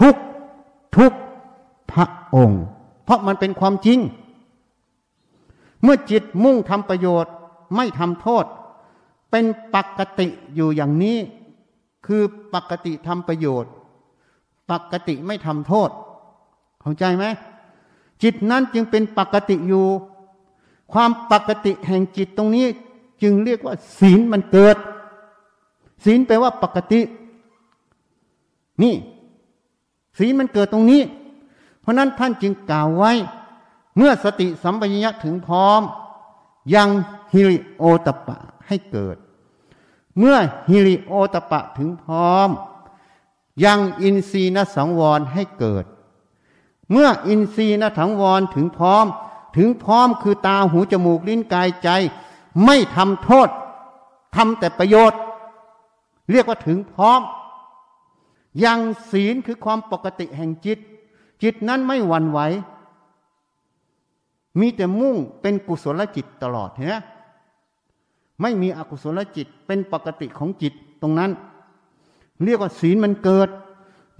ทุกทุกพระองค์ เพราะมันเป็นความจริง เมื่อจิตมุ่งทำประโยชน์ไม่ทำโทษ เป็นปกติอยู่อย่างนี้ คือปกติทำประโยชน์ ปกติไม่ทำโทษ เข้าใจไหมจิตนั้นจึงเป็นปกติอยู่ ความปกติแห่งจิตตรงนี้จึงเรียกว่าศีลมันเกิด ศีลแปลว่าปกติ นี่ ศีลมันเกิดตรงนี้ เพราะนั้นท่านจึงกล่าวไว้ เมื่อสติสัมปชัญญะถึงพร้อม ยังฮิริโอตปะให้เกิด เมื่อฮิริโอตปะถึงพร้อม ยังอินทรีนสังวรให้เกิด เมื่ออินทรีนสังวรถึงพร้อม ถึงพร้อมคือตาหูจมูกลิ้นกายใจ ไม่ทำโทษทำแต่ประโยชน์ เรียกว่าถึงพร้อม ยังศีลคือความปกติแห่งจิต จิตนั้นไม่หวั่นไหวมีแต่มุ่งเป็นกุศลจิตตลอดเห็นไหมไม่มีอกุศลจิตเป็นปกติของจิตตรงนั้น เรียกว่าศีลมันเกิด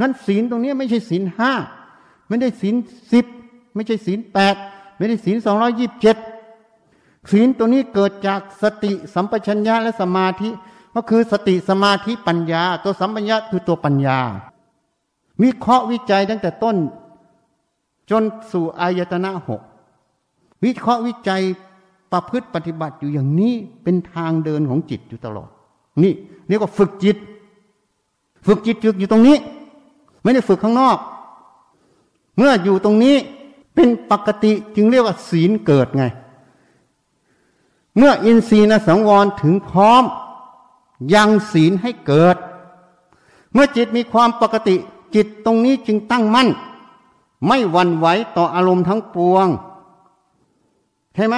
นั้นศีลตรงนี้ไม่ใช่ศีลห้าไม่ได้ศีลสิบไม่ใช่ศีลแปด ไม่ได้ศีลสองร้อยิบเจ็ดศีลตัวนี้เกิดจากสติสัมปชัญญะและสมาธิ ก็คือสติสมาธิปัญญา ตัวสัมปัญญะคือตัวปัญญามีเคราะห์วิจัยตั้งแต่ต้น จนสู่อายตนะหกวิเคราะห์วิจัยประพฤติปฏิบัติอยู่อย่างนี้เป็นทางเดินของจิตอยู่ตลอด นี่เรียกว่าฝึกจิต ฝึกจิตฝึกอยู่ตรงนี้ ไม่ได้ฝึกข้างนอก เมื่ออยู่ตรงนี้ เป็นปกติจึงเรียกว่าศีลเกิดไง เมื่ออินทรีย์นสังวรถึงพร้อม ยังศีลให้เกิด เมื่อจิตมีความปกติจิตตรงนี้จึงตั้งมั่น ไม่หวั่นไหวต่ออารมณ์ทั้งปวงใช่ไหม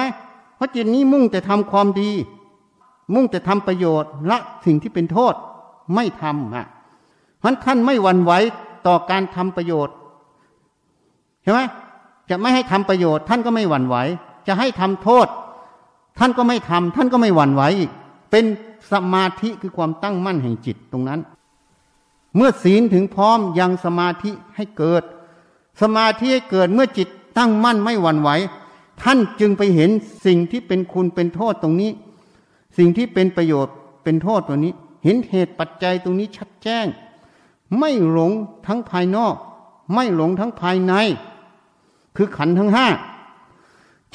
เพราะจิตนี้มุ่งแต่ทำความดี มุ่งแต่ทำประโยชน์ละสิ่งที่เป็นโทษไม่ทำอะเพราะท่านไม่หวั่นไหวต่อการทำประโยชน์ใช่ไหม จะไม่ให้ทำประโยชน์ ท่านก็ไม่หวั่นไหว จะให้ทำโทษ ท่านก็ไม่ทำท่านก็ไม่หวั่นไหวเป็นสมาธิคือความตั้งมั่นแห่งจิตตรงนั้น เมื่อศีลถึงพร้อมยังสมาธิให้เกิด สมาธิให้เกิดเมื่อจิตตั้งมั่นไม่หวั่นไหว ท่านจึงไปเห็นสิ่งที่เป็นคุณเป็นโทษตรงนี้ สิ่งที่เป็นประโยชน์เป็นโทษตัวนี้ เห็นเหตุปัจจัยตรงนี้ชัดแจ้ง ไม่หลงทั้งภายนอก ไม่หลงทั้งภายใน คือขันทั้งห้า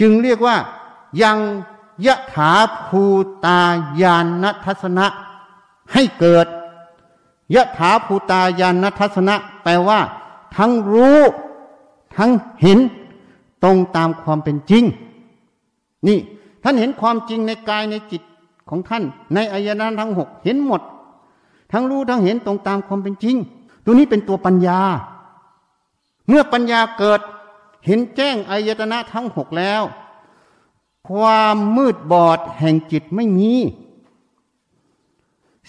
จึงเรียกว่ายังยะถาภูตายานทัศนะให้เกิดยะถาภูตายานทัศนะแปลว่า ทั้งรู้ทั้งเห็นตรงตามความเป็นจริง นี่ท่านเห็นความจริงในกายในจิตของท่าน ในอายนะทั้งหกเห็นหมด ทั้งรู้ทั้งเห็นตรงตามความเป็นจริง ตัวนี้เป็นตัวปัญญา เมื่อปัญญาเกิด เห็นแจ้งอายตนะทั้งหกแล้ว ความมืดบอดแห่งจิตไม่มี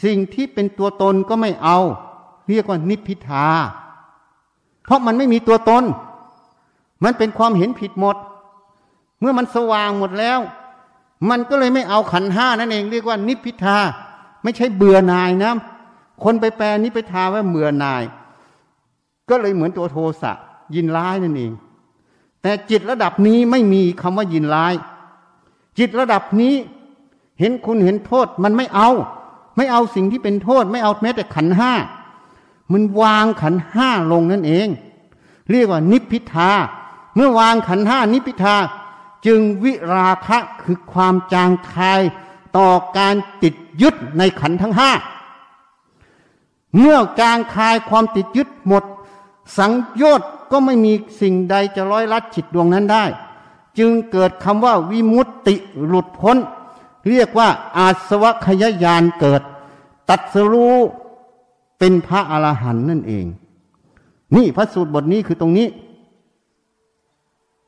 สิ่งที่เป็นตัวตนก็ไม่เอา เรียกว่านิพพิทา เพราะมันไม่มีตัวตน มันเป็นความเห็นผิดหมด เมื่อมันสว่างหมดแล้ว มันก็เลยไม่เอาขันห้านั่นเองเรียกว่านิพพิทา ไม่ใช่เบื่อหน่ายนะคนไปแปลนิพพิทาว่าเบื่อหน่าย ก็เลยเหมือนตัวโทสะยินร้ายนั่นเอง แต่จิตระดับนี้ไม่มีคำว่ายินร้าย จิตระดับนี้เห็นคุณเห็นโทษมันไม่เอา ไม่เอาสิ่งที่เป็นโทษ ไม่เอาแม้แต่ขันห้า มันวางขันห้าลงนั่นเอง เรียกว่านิพพิทา เมื่อวางขันห้านิพพิทา จึงวิราคะคือความจางคายต่อการติดยึดในขันทั้งห้า เมื่อจางคายความติดยึดหมด สังโยชน์ ก็ไม่มีสิ่งใดจะร้อยลัดจิตดวงนั้นได้ จึงเกิดคำว่าวิมุตติหลุดพ้น เรียกว่าอาสวะขยายานเกิด ตัดสรู้เป็นพระอรหันต์นั่นเอง นี่พระสูตรบทนี้คือตรงนี้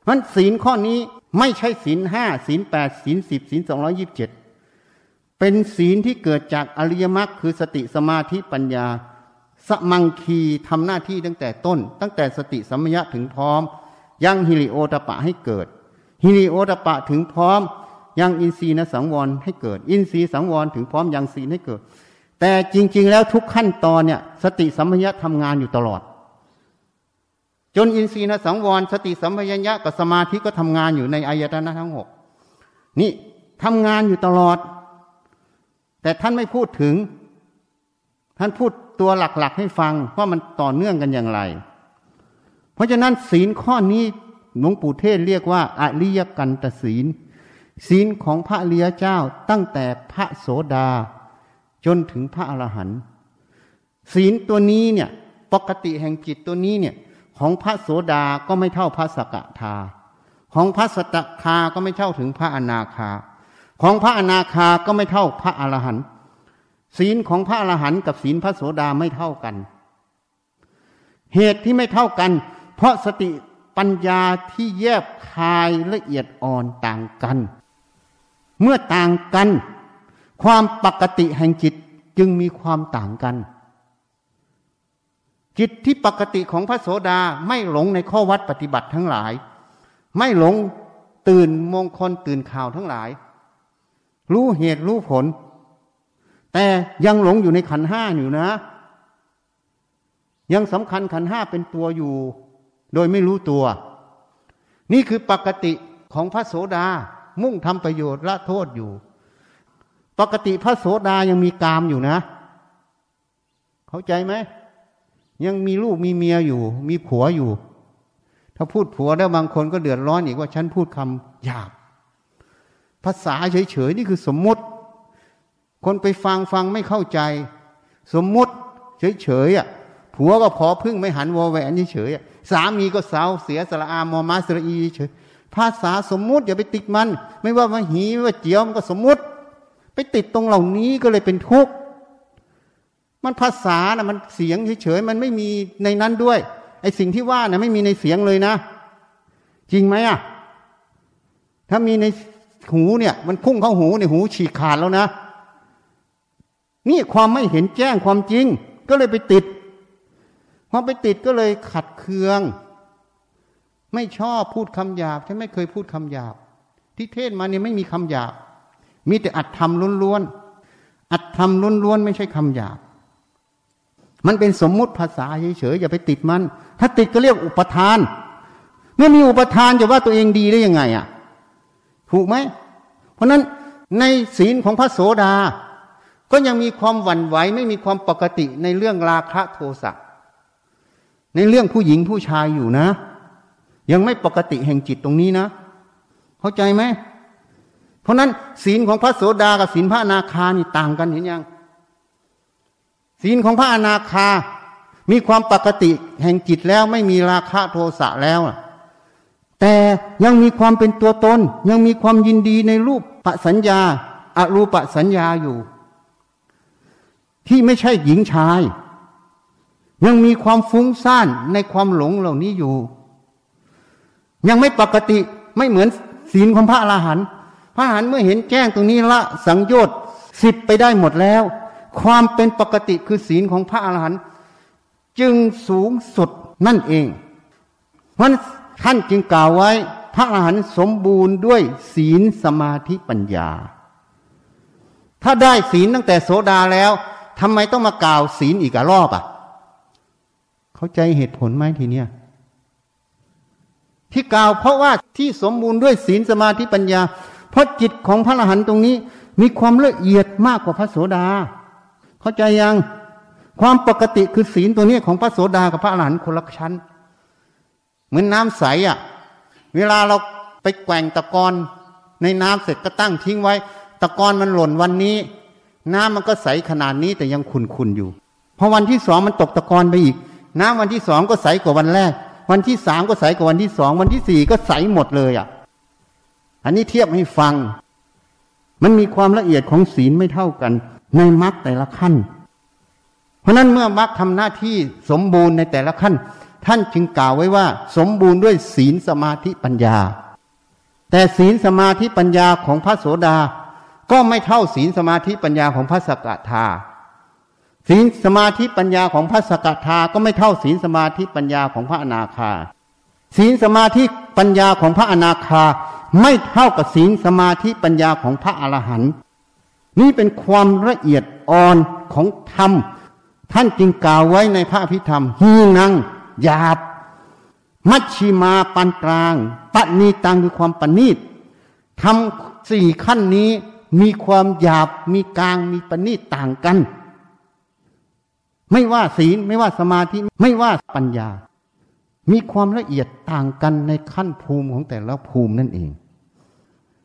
มันศีลข้อนี้ไม่ใช่ศีลห้าศีลแปดศีลสิบศีลสองร้อยิบเจ็ดเป็นศีลที่เกิดจากอริยมรรคคือสติสมาธิปัญญา สมังคีทำหน้าที่ตั้งแต่ต้น ตั้งแต่สติสัมยะถึงพร้อม ยังฮิริโอตปะให้เกิดฮิริโอตปะถึงพร้อม ยังอินทรีย์นสังวรให้เกิด อินทรีย์สังวรถึงพร้อมยังศีลให้เกิด แต่จริง ๆ แล้วทุกขั้นตอนเนี่ย สติสัมปชัญญะทำงานอยู่ตลอด จนอินทรีย์นสังวร สติสัมปชัญญะกับสมาธิก็ทำงานอยู่ในอายตนะทั้งหกนี่ทำงานอยู่ตลอด แต่ท่านไม่พูดถึง ท่านพูด ตัวหลักๆ ให้ฟังว่ามันต่อเนื่องกันอย่างไร เพราะฉะนั้นศีลข้อนี้หลวงปู่เทศเรียกว่าอริยกันตศีล ศีลของพระเลียเจ้าตั้งแต่พระโสดา จนถึงพระอรหันต์ศีลตัวนี้เนี่ยปกติแห่งจิตตัวนี้เนี่ยของพระโสดาก็ไม่เท่าพระสกทา ของพระสตคาก็ไม่เท่าถึงพระอนาคา ของพระอนาคาก็ไม่เท่าพระอรหันต์ ศีลของพระอรหันต์กับศีลพระโสดาไม่เท่ากัน เหตุที่ไม่เท่ากัน เพราะสติปัญญาที่แยบคายละเอียดอ่อนต่างกัน เมื่อต่างกัน ความปกติแห่งจิตจึงมีความต่างกัน จิตที่ปกติของพระโสดาไม่หลงในข้อวัดปฏิบัติทั้งหลาย ไม่หลงตื่นมงคลตื่นข่าวทั้งหลาย รู้เหตุรู้ผล แต่ยังหลงอยู่ในขันห้าอยู่นะ ยังสำคัญขันห้าเป็นตัวอยู่ โดยไม่รู้ตัว นี่คือปกติของพระโสดา มุ่งทำประโยชน์ละโทษอยู่ ปกติพระโสดายังมีกามอยู่นะ เข้าใจไหม ยังมีลูกมีเมียอยู่ มีผัวอยู่ ถ้าพูดผัวแล้วบางคนก็เดือดร้อนอีกว่าฉันพูดคำหยาบ ภาษาเฉยๆนี่คือสมมติ คนไปฟังฟังไม่เข้าใจ สมมติเฉยๆอะผัวก็พอพึ่งไม่หันวอแหวนเฉยๆสามีก็เศร้าเสียสละอามอมาสระอีเฉยภาษาสมมุติอย่าไปติดมัน ไม่ว่ามาหีว่าเจียวมันก็สมมุติ ไปติดตรงเหล่านี้ก็เลยเป็นทุกข์มันภาษานะมันเสียงเฉยๆมันไม่มีในนั้นด้วยไอสิ่งที่ว่านะไม่มีในเสียงเลยนะ จริงไหมอะถ้ามีในหูเนี่ย มันพุ่งเข้าหูในหูฉีกขาดแล้วนะ นี่ความไม่เห็นแจ้งความจริง ก็เลยไปติดพอไปติดก็เลยขัดเคือง ไม่ชอบพูดคำหยาบฉันไม่เคยพูดคำหยาบ ที่เทศมาเนี่ยไม่มีคำหยาบ มีแต่อัดทำล้วนๆอัดทำล้วนๆไม่ใช่คำหยาบ มันเป็นสมมุติภาษาเฉยๆอย่าไปติดมัน ถ้าติดก็เรียกอุปทาน เมื่อมีอุปทานจะว่าตัวเองดีได้ยังไงอะ ถูกไหมเพราะนั้นในศีลของพระโสดา ก็ยังมีความหวั่นไหวไม่มีความปกติในเรื่องราคะโทสะในเรื่องผู้หญิงผู้ชายอยู่นะ ยังไม่ปกติแห่งจิตตรงนี้นะ เข้าใจไหมเพราะนั้นศีลของพระโสดากับศีลพระอนาคานี่ต่างกันเห็นยังศีลของพระอนาคา มีความปกติแห่งจิตแล้วไม่มีราคะโทสะแล้วแต่ยังมีความเป็นตัวตน ยังมีความยินดีในรูปปสัญญาอารูปสัญญาอยู่ ที่ไม่ใช่หญิงชาย ยังมีความฟุ้งซ่านในความหลงเหล่านี้อยู่ ยังไม่ปกติไม่เหมือนศีลของพระอรหันต์พระอรหันต์เมื่อเห็นแจ้งตรงนี้ละสังโยชน์สิบไปได้หมดแล้ว ความเป็นปกติคือศีลของพระอรหันต์จึงสูงสุดนั่นเอง เพราะท่านจึงกล่าวไว้ พระอรหันต์สมบูรณ์ด้วยศีลสมาธิปัญญา ถ้าได้ศีลตั้งแต่โสดาแล้ว ทำไมต้องมากล่าวศีลอีกรอบอะ เข้าใจเหตุผลไหมทีเนี้ยที่กล่าวเพราะว่าที่สมบูรณ์ด้วยศีลสมาธิปัญญา เพราะจิตของพระอรหันต์ตรงนี้ มีความละเอียดมากกว่าพระโสดา เข้าใจยังความปกติคือศีลตัวนี้ของพระโสดากับพระอรหันต์คนละชั้น เหมือนน้ำใสอะ เวลาเราไปแกว่งตะกอนในน้ำเสร็จก็ตั้งทิ้งไว้ ตะกอนมันหล่นวันนี้ น้ำมันก็ใสขนาดนี้แต่ยังขุ่นๆอยู่ พอวันที่สองมันตกตะกอนไปอีก น้ำวันที่สองก็ใสกว่าวันแรก วันที่สามก็ใสกว่าวันที่สอง วันที่สี่ก็ใสหมดเลยอะ อันนี้เทียบให้ฟัง มันมีความละเอียดของศีลไม่เท่ากัน ในมรรคแต่ละขั้น เพราะนั้นเมื่อมรรคทำหน้าที่สมบูรณ์ในแต่ละขั้น ท่านจึงกล่าวไว้ว่า สมบูรณ์ด้วยศีลสมาธิปัญญา แต่ศีลสมาธิปัญญาของพระโสดา ก็ไม่เท่าศีลสมาธิปัญญาของพระสกทาศีลสมาธิปัญญาของพระสกทาก็ไม่เท่าศีลสมาธิปัญญาของพระอนาคา ศีลสมาธิปัญญาของพระอนาคา ไม่เท่ากับศีลสมาธิปัญญาของพระอรหันต์นี่เป็นความละเอียดอ่อนของธรรม ท่านจึงกล่าวไว้ในพระพิธรรมฮีนังหยาบ มัชชิมาปานกลางปณีตังคือความปณีตทำสี่ขั้นนี้ มีความหยาบมีกลางมีปณีตต่างกัน ไม่ว่าศีลไม่ว่าสมาธิไม่ว่าปัญญา มีความละเอียดต่างกันในขั้นภูมิของแต่ละภูมินั่นเอง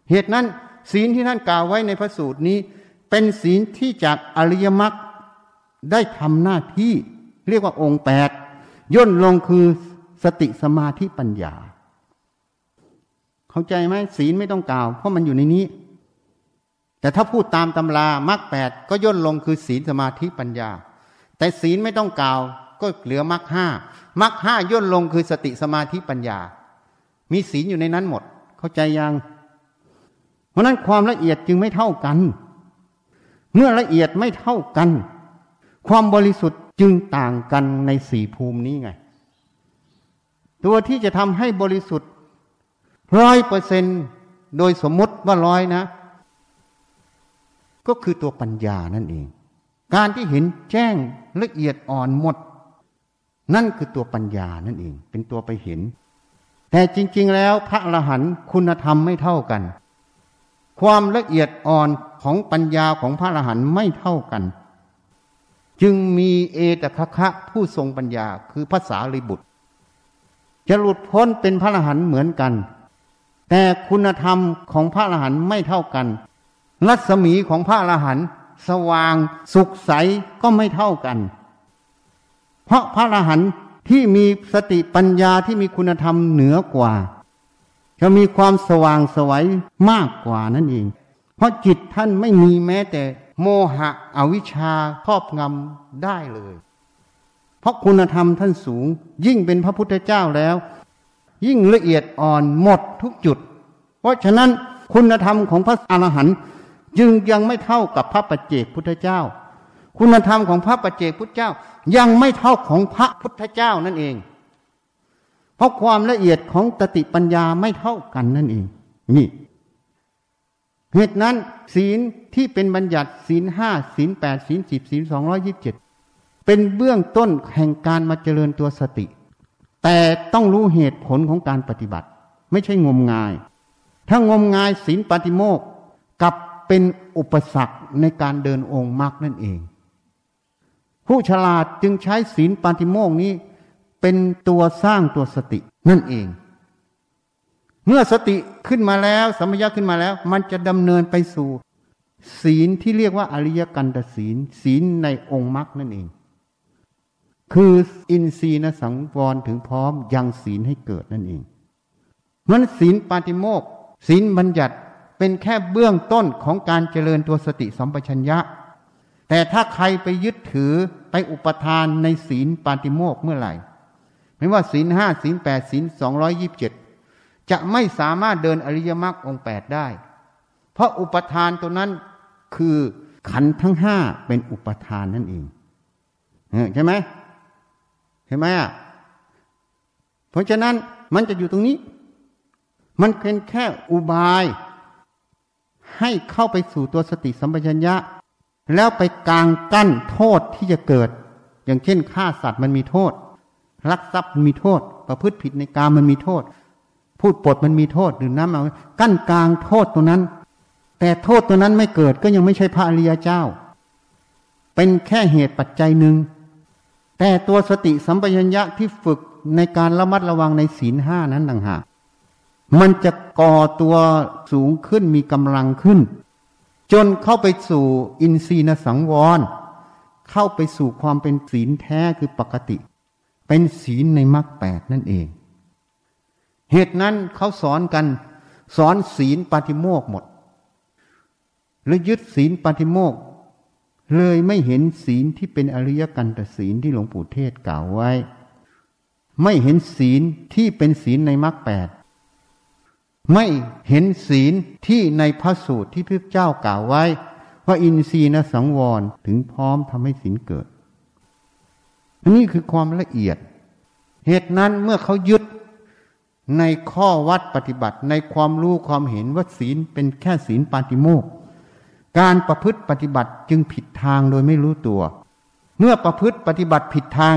เหตุนั้น ศีลที่ท่านกล่าวไว้ในพระสูตรนี้ เป็นศีลที่จากอริยมรรคได้ทำหน้าที่เรียกว่าองค์แปดย่นลงคือสติสมาธิปัญญา เข้าใจไหมศีลไม่ต้องกล่าว เพราะมันอยู่ในนี้ แต่ถ้าพูดตามตำรามรรคแปดก็ย่นลงคือศีลสมาธิปัญญา แต่ศีลไม่ต้องกล่าวก็เหลือมรรคห้ามรรคห้าย่นลงคือสติสมาธิปัญญา มีศีลอยู่ในนั้นหมด เข้าใจยัง เพราะนั้นความละเอียดจึงไม่เท่ากัน เมื่อละเอียดไม่เท่ากัน ความบริสุทธิ์จึงต่างกันในสี่ภูมินี้ไง ตัวที่จะทำให้บริสุทธิ์ร้อยเปอร์เซนโดยสมมติว่าร้อยนะ ก็คือตัวปัญญานั่นเอง การที่เห็นแจ้งละเอียดอ่อนหมด นั่นคือตัวปัญญานั่นเอง เป็นตัวไปเห็น แต่จริง ๆ แล้วพระอรหันต์คุณธรรมไม่เท่ากัน ความละเอียดอ่อนของปัญญาของพระอรหันต์ไม่เท่ากัน จึงมีเอตคะคะผู้ทรงปัญญาคือภาษาลิบุตร จะหลุดพ้นเป็นพระอรหันต์เหมือนกัน แต่คุณธรรมของพระอรหันต์ไม่เท่ากัน รัศมีของพระอรหันต์สว่างสุขใสก็ไม่เท่ากัน เพราะพระอรหันต์ที่มีสติปัญญาที่มีคุณธรรมเหนือกว่า จะมีความสว่างสวัยมากกว่านั่นเอง เพราะจิตท่านไม่มีแม้แต่โมหะอวิชชาครอบงำได้เลย เพราะคุณธรรมท่านสูง ยิ่งเป็นพระพุทธเจ้าแล้ว ยิ่งละเอียดอ่อนหมดทุกจุด เพราะฉะนั้นคุณธรรมของพระอรหันต์ จึงยังไม่เท่ากับพระปัจเจกพุทธเจ้า คุณธรรมของพระปัจเจกพุทธเจ้า ยังไม่เท่าของพระพุทธเจ้านั่นเอง เพราะความละเอียดของตติปัญญาไม่เท่ากันนั่นเอง นี่ เหตุนั้น ศีลที่เป็นบัญญัติศีลห้าศีลแปดศีลสิบศีลสองร้อยิบเจ็ดเป็นเบื้องต้นแห่งการมาเจริญตัวสติ แต่ต้องรู้เหตุผลของการปฏิบัติ ไม่ใช่งมงาย ถ้างมงายศีลปฏิโมกกับ เป็นอุปสรรคในการเดินองค์มรรคนั่นเอง ผู้ฉลาดจึงใช้ศีลปาฏิโมกนี้ เป็นตัวสร้างตัวสตินั่นเอง เมื่อสติขึ้นมาแล้วสมัยขึ้นมาแล้ว มันจะดำเนินไปสู่ ศีลที่เรียกว่าอริยกันตศีล ศีลในองค์มรรคนั่นเอง คืออินทรีย์นะสังวรถึงพร้อมยังศีลให้เกิดนั่นเองมันศีลปาติโมกศีลบัญญัติ เป็นแค่เบื้องต้นของการเจริญตัวสติสัมปชัญญะ แต่ถ้าใครไปยึดถือไปอุปทานในศีลปาติโมกเมื่อไหร่ ไม่ว่าศีลห้าศีลแปดศีลสองร้อยยิบเจ็ดจะไม่สามารถเดินอริยมรรคองแปดได้ เพราะอุปทานตัวนั้นคือขันทั้งห้าเป็นอุปทานนั่นเองใช่ไหมเห็นไหมอะเพราะฉะนั้นมันจะอยู่ตรงนี้ มันเป็นแค่อุบาย ให้เข้าไปสู่ตัวสติสัมปชัญญะ แล้วไปกลางกั้นโทษที่จะเกิด อย่างเช่นฆ่าสัตว์มันมีโทษลักทรัพย์มันมีโทษ ประพฤติผิดในการมันมีโทษ พูดปดมันมีโทษดื่มน้ำเอากั้นกลางโทษตรงนั้น แต่โทษตัวนั้นไม่เกิดก็ยังไม่ใช่พระอริยเจ้า เป็นแค่เหตุปัจจัยหนึ่งแต่ตัวสติสัมปชัญญะที่ฝึกในการระมัดระวังในศีลห้านั้นต่างหาก มันจะก่อตัวสูงขึ้นมีกำลังขึ้น จนเข้าไปสู่อินทรีย์สังวร เข้าไปสู่ความเป็นศีลแท้คือปกติ เป็นศีลในมรรคแปดนั่นเอง เหตุนั้นเขาสอนกัน สอนศีลปฏิโมกหมดหรือยึดศีลปฏิโมกเลยไม่เห็นศีลที่เป็นอริยกันตศีลที่หลวงปู่เทศกล่าวไว้ ไม่เห็นศีลที่เป็นศีลในมรรคแปด ไม่เห็นศีลที่ในพระสูตรที่พระเจ้ากล่าวไว้ ว่าอินทรีย์นะสังวรถึงพร้อมทำให้ศีลเกิด อันนี้คือความละเอียด เหตุนั้นเมื่อเขายึดในข้อวัดปฏิบัติในความรู้ความเห็นว่าศีลเป็นแค่ศีลปาติโมกการประพฤติปฏิบัติจึงผิดทางโดยไม่รู้ตัว เมื่อประพฤติปฏิบัติผิดทาง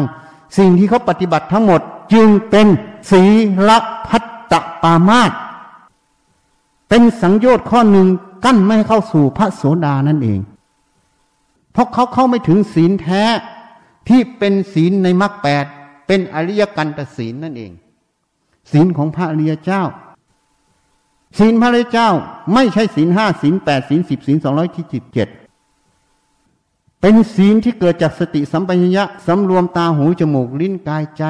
สิ่งที่เขาปฏิบัติทั้งหมดจึงเป็นศีลพัตตปามาต เป็นสังโยชน์ข้อหนึ่งกั้นไม่ให้เข้าสู่พระโสดานั่นเอง เพราะเขาเข้าไม่ถึงศีลแท้ที่เป็นศีลในมรรคแปดเป็นอริยกันตศีลนั่นเอง ศีลของพระอริยเจ้า ศีลพระริเจ้าไม่ใช่ศีลห้าศีลแปดศีลสิบศีลสองร้อยที่สิบเจ็ดเป็นศีลที่เกิดจากสติสัมปชัญญะสำรวมตาหูจมูกลิ้นกายใจ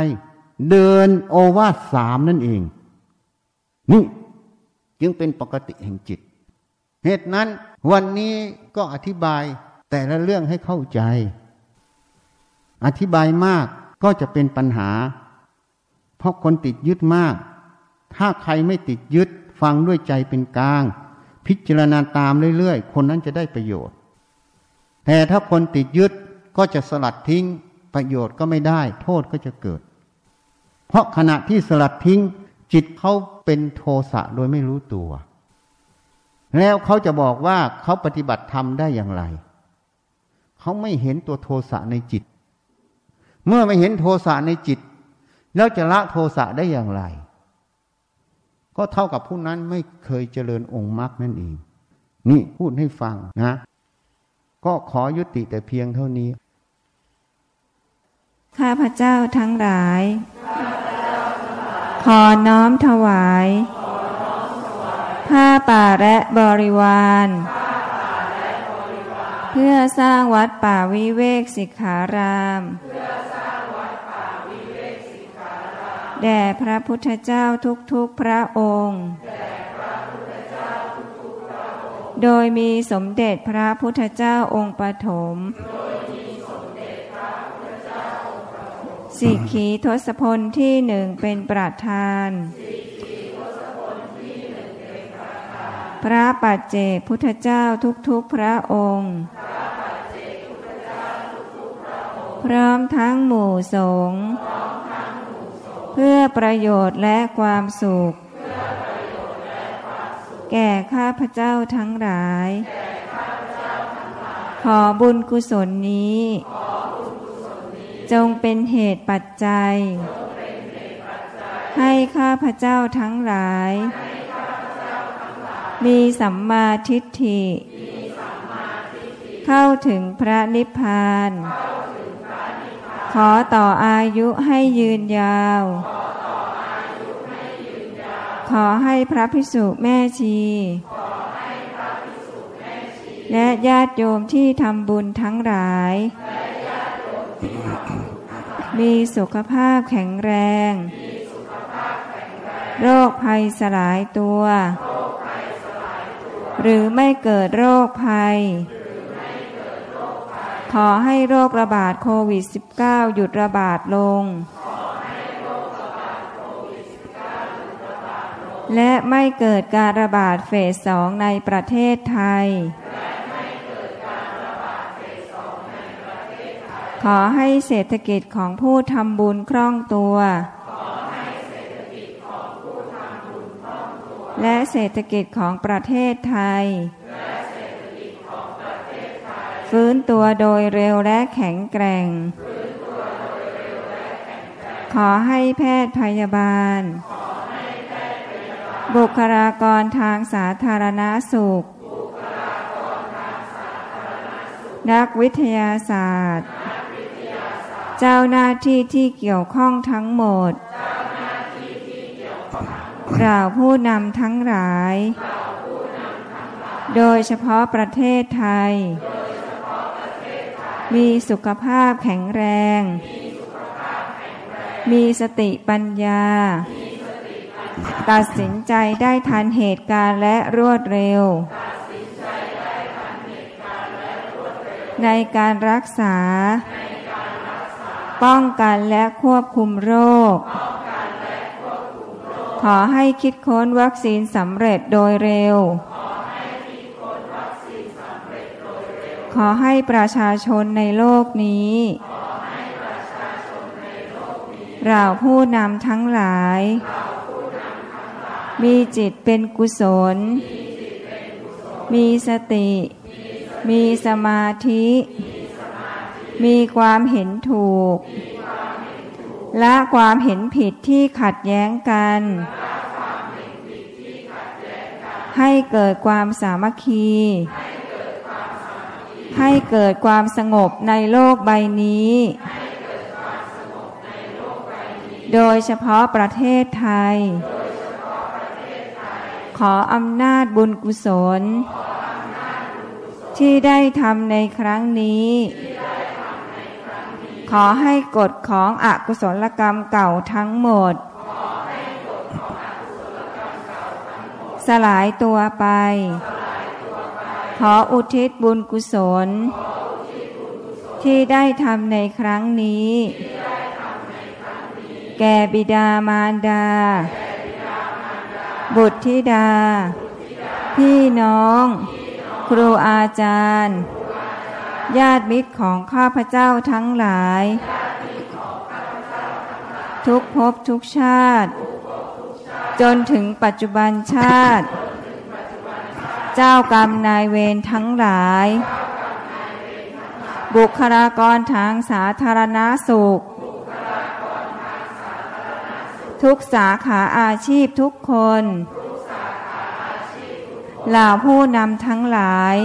เดินโอวาสสามนั่นเอง นี่ จึงเป็นปกติแห่งจิต เหตุนั้นวันนี้ก็อธิบายแต่ละเรื่องให้เข้าใจ อธิบายมากก็จะเป็นปัญหา เพราะคนติดยึดมาก ถ้าใครไม่ติดยึดฟังด้วยใจเป็นกลาง พิจารณาตามเรื่อยๆ คนนั้นจะได้ประโยชน์ แต่ถ้าคนติดยึดก็จะสลัดทิ้งประโยชน์ก็ไม่ได้ โทษก็จะเกิด เพราะขณะที่สลัดทิ้ง จิตเขาเป็นโทสะโดยไม่รู้ตัว แล้วเขาจะบอกว่าเขาปฏิบัติธรรมได้อย่างไร เขาไม่เห็นตัวโทสะในจิต เมื่อไม่เห็นโทสะในจิต แล้วจะละโทสะได้อย่างไร ก็เท่ากับผู้นั้นไม่เคยเจริญองค์มรรคนั่นเอง นี่พูดให้ฟังนะ ก็ขอยุติแต่เพียงเท่านี้
ข้าพเจ้าทั้งหลาย ขอน้อมถวาย ผ้าป่าและบริวาร เพื่อสร้างวัดป่าวิเวกสิกขารามแด่พระพุทธเจ้าทุกๆพระองค์ โดยมีสมเด็จพระพุทธเจ้าองค์ปฐม สิกขีทศพลที่หนึ่งเป็นประธาน พระปัจเจกพุทธเจ้าทุกๆพระองค์ พร้อมทั้งหมู่สงฆ์เพื่อประโยชน์และความสุข แก่ข้าพเจ้าทั้งหลาย ขอบุญกุศลนี้ จงเป็นเหตุปัจจัย ให้ข้าพเจ้าทั้งหลาย มีสัมมาทิฏฐิ เข้าถึงพระนิพพาน ขอต่ออายุให้ยืนยาว ขอให้พระพิสุแม่ชีและญาติโยมที่ทำบุญทั้งหลาย มีสุขภาพแข็งแรง โรคภัยสลายตัว หรือไม่เกิดโรคภัย ขอให้โรคระบาดโควิด -19 หยุดระบาดลง และไม่เกิดการระบาดเฟสสองในประเทศไทย ขอให้เศรษฐกิจของผู้ทำบุญคล่องตัว และเศรษฐกิจของประเทศไทย ฟื้นตัวโดยเร็วและแข็งแกร่ง ขอให้แพทย์พยาบาล บุคลากรทางสาธารณาสุข นักวิทยาศาสตร์ เจ้าหน้าที่ที่เกี่ยวข้องทั้งหมดกล่าวผู้นำทั้งหลาย โดยเฉพาะประเทศไทย มีสุขภาพแข็งแรง มีสติปัญญา ตัดสินใจได้ทันเหตุการณ์และรวดเร็ว ในการรักษา ป้องกันและควบคุมโรค ขอให้คิดค้นวัคซีนสำเร็จโดยเร็ว ขอให้ประชาชนในโลกนี้ เราผู้นำทั้งหลาย มีจิตเป็นกุศล มีสติ มีสมาธิม มีความเห็นถูกและความเห็นผิดที่ขัดแย้งกัน ให้เกิดความสามัคคี ให้เกิดความสงบในโลกใบนี้ โดยเฉพาะประเทศไทย ขออำนาจบุญกุศล ที่ได้ทำในครั้งนี้ อให้กฎของอกุศลกรรมเก่าทั้งหมด สลายตัวไป ขออุทิศบุญกุศล ที่ได้ทำในครั้งนี้ แก่บิดามารดา บุตรธิดา พี่น้อง ครูอาจารย์ ญาติมิตรของข้าพเจ้าทั้งหลาย ทุกภพทุกชาติ จนถึงปัจจุบันชาติ เจ้ากรรมนายเวรทั้งหลาย บุคลากรทางสาธารณาสุข ทุกสาขาอาชีพทุกคน เหล่าผู้นำทั้งหลาย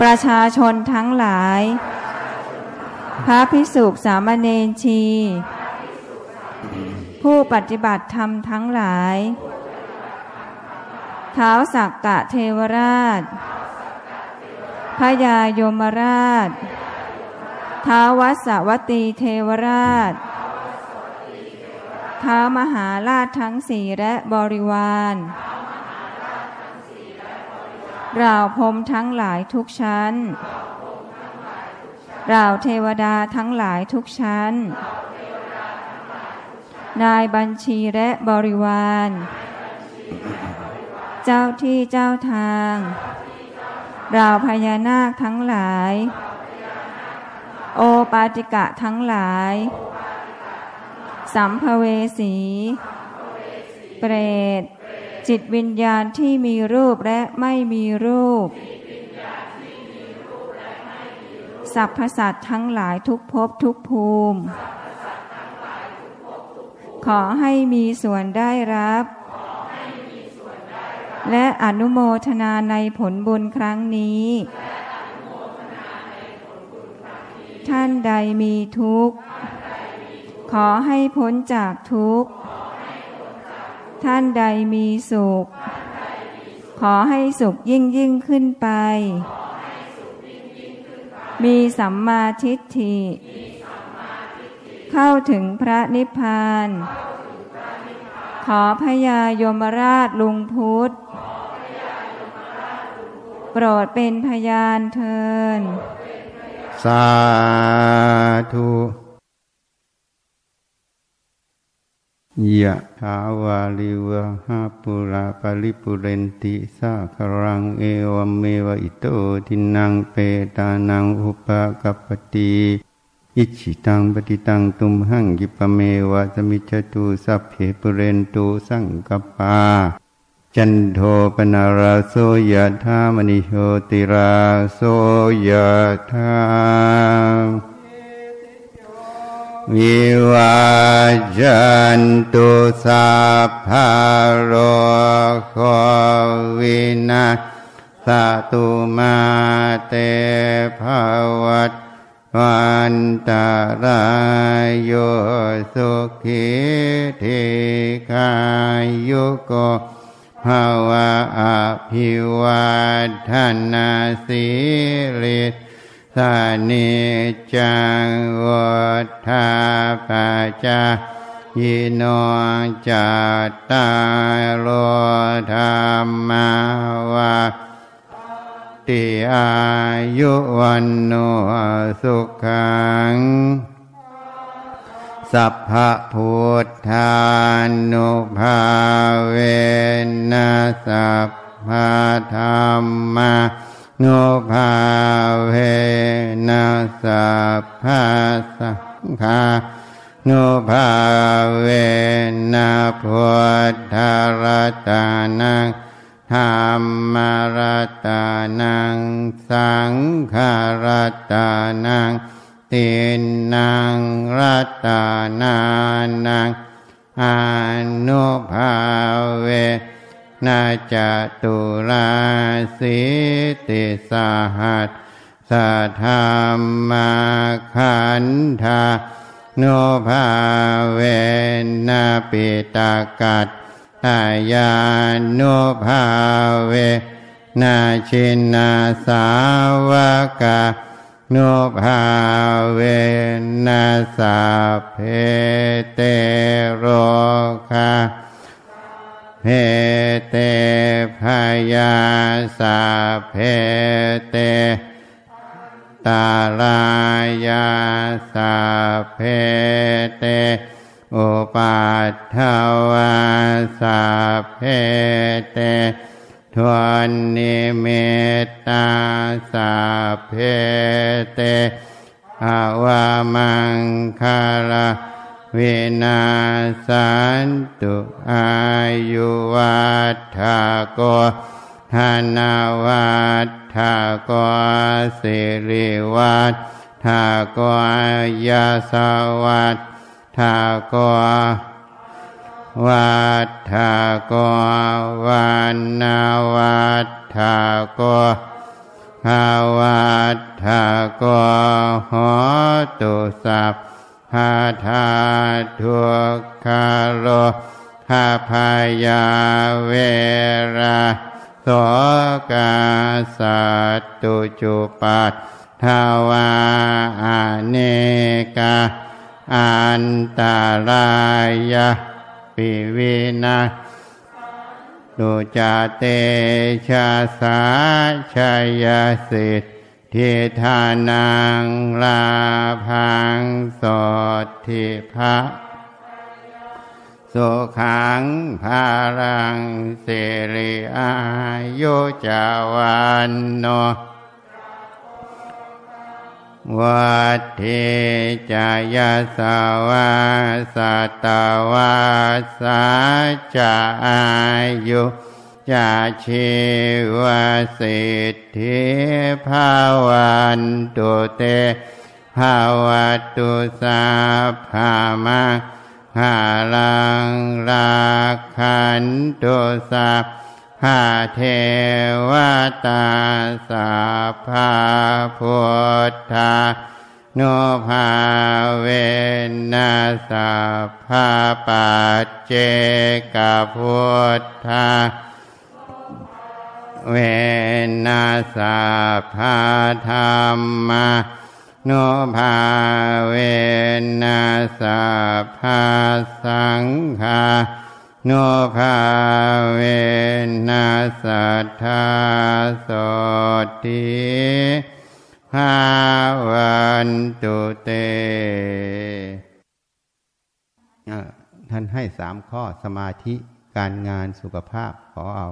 ประชาชนทั้งหลาย พระพิสุสามเณรชี ผู้ปฏิบัติธรรมทั้งหลายเท้าสักกะเทวราชพยายมราชท้าววัสวตีเทวราชท้ามหาราชทั้งสี่และบริวาร ราพรมทั้งหลายทุกชั้นเราเทวดาทั้งหลายทุกชั้น นายบัญชีและบริวาร เจ้าที่เจ้าทางเราพญานาคทั้งหลาย โอปาติกะทั้งหลาย สัมภเวสี เปรต จิตวิญญาณที่มีรูปและไม่มีรูป สัพพสัตว์ทั้งหลายทุกภพทุกภูมิ ขอให้มีส่วนได้รับ และอนุโมทนาในผลบุญครั้งนี้ ท่านใดมีทุกข์ ขอให้พ้นจากทุกข์ ท่านใดมีสุข ขอให้สุขยิ่งยิ่งขึ้นไป มีสัมมาทิฏฐิ เข้าถึงพระนิพพาน ขอพญายมราชลุงพุทธ โปรดเป็นพยานเทิน
สาธุ ยะถาวาลิวะหาปุราปาริปุเรนติสาครังเอวเมวะอิโตทินังเปตานังอุปกปปติอิชิตังปฏิตังตุมหังกิปเมวะสมิจจตุสัพเพปุเรนตุสังกปาจันโทปนาราโสยะธามณิโชติราโสยะธา วิวาจันตุสัพพโรโควินาสตุมาเตภวัตวันตารายโยสุขิธิกายุโกภาวะอภิวัฒนาสิริ สานิจังวัฏาปัจจายิโนจัตตารโลธรรมาวาติอายุวันโนสุขัง สัพพพุทธานุภาเวนัสัพพธรรมา นุภาเวนัสสัพพะสังฆานุภาเวนะพุทธรัตานังธรรมรัตานัง สังฆรัตานังตินนางรัตานานังอนุภาเว นาจตุราสิติสาหัสสะธรรมาขันธาโนภาเวนาปิตากัตตายานุภาเวนาชินาสาวกานุภาเวนัสาเพเตโรคา เพเตพยาสาเพเตตาลายาสาเพเตอุปัฏฐวาสาเพเตทวนนิเมตตาสาเพเตอวามังคาลา เวนาสันตุอายุวัฏฐโกธนาวัฏฐโกสิริวัฏฐโกยาสวัฏฐาโกวัฏฐโกวันนาวัฏฐโกภาวัฏฐโกหตุสัพ พาธาทุกขาโลภาพายาเวราโสกาสัตตุจุปัฏทาวาอเนกาอันตารายาปิวินาตุจาเตชาสาชายสิทธ ทานังลาพังสดทิภะสุขังภารังเสริอายุจาวันโนวัฏเทจายาสาวาสัตวาสาจะอายุ จาชีวสิทธิภาวันตุเตภาวตุสาภามาหาลังราคันตุสาภาเทวตาสาภาพุทธาโนภาเวนัสาภาปัจเจกพุทธา เวนัสาพาธรรมาโนภาเวนัสาพาสังฆาโนภาเวนัสัทธาโสติภาวันตุเต ท่านให้สามข้อสมาธิการงานสุขภาพขอเอา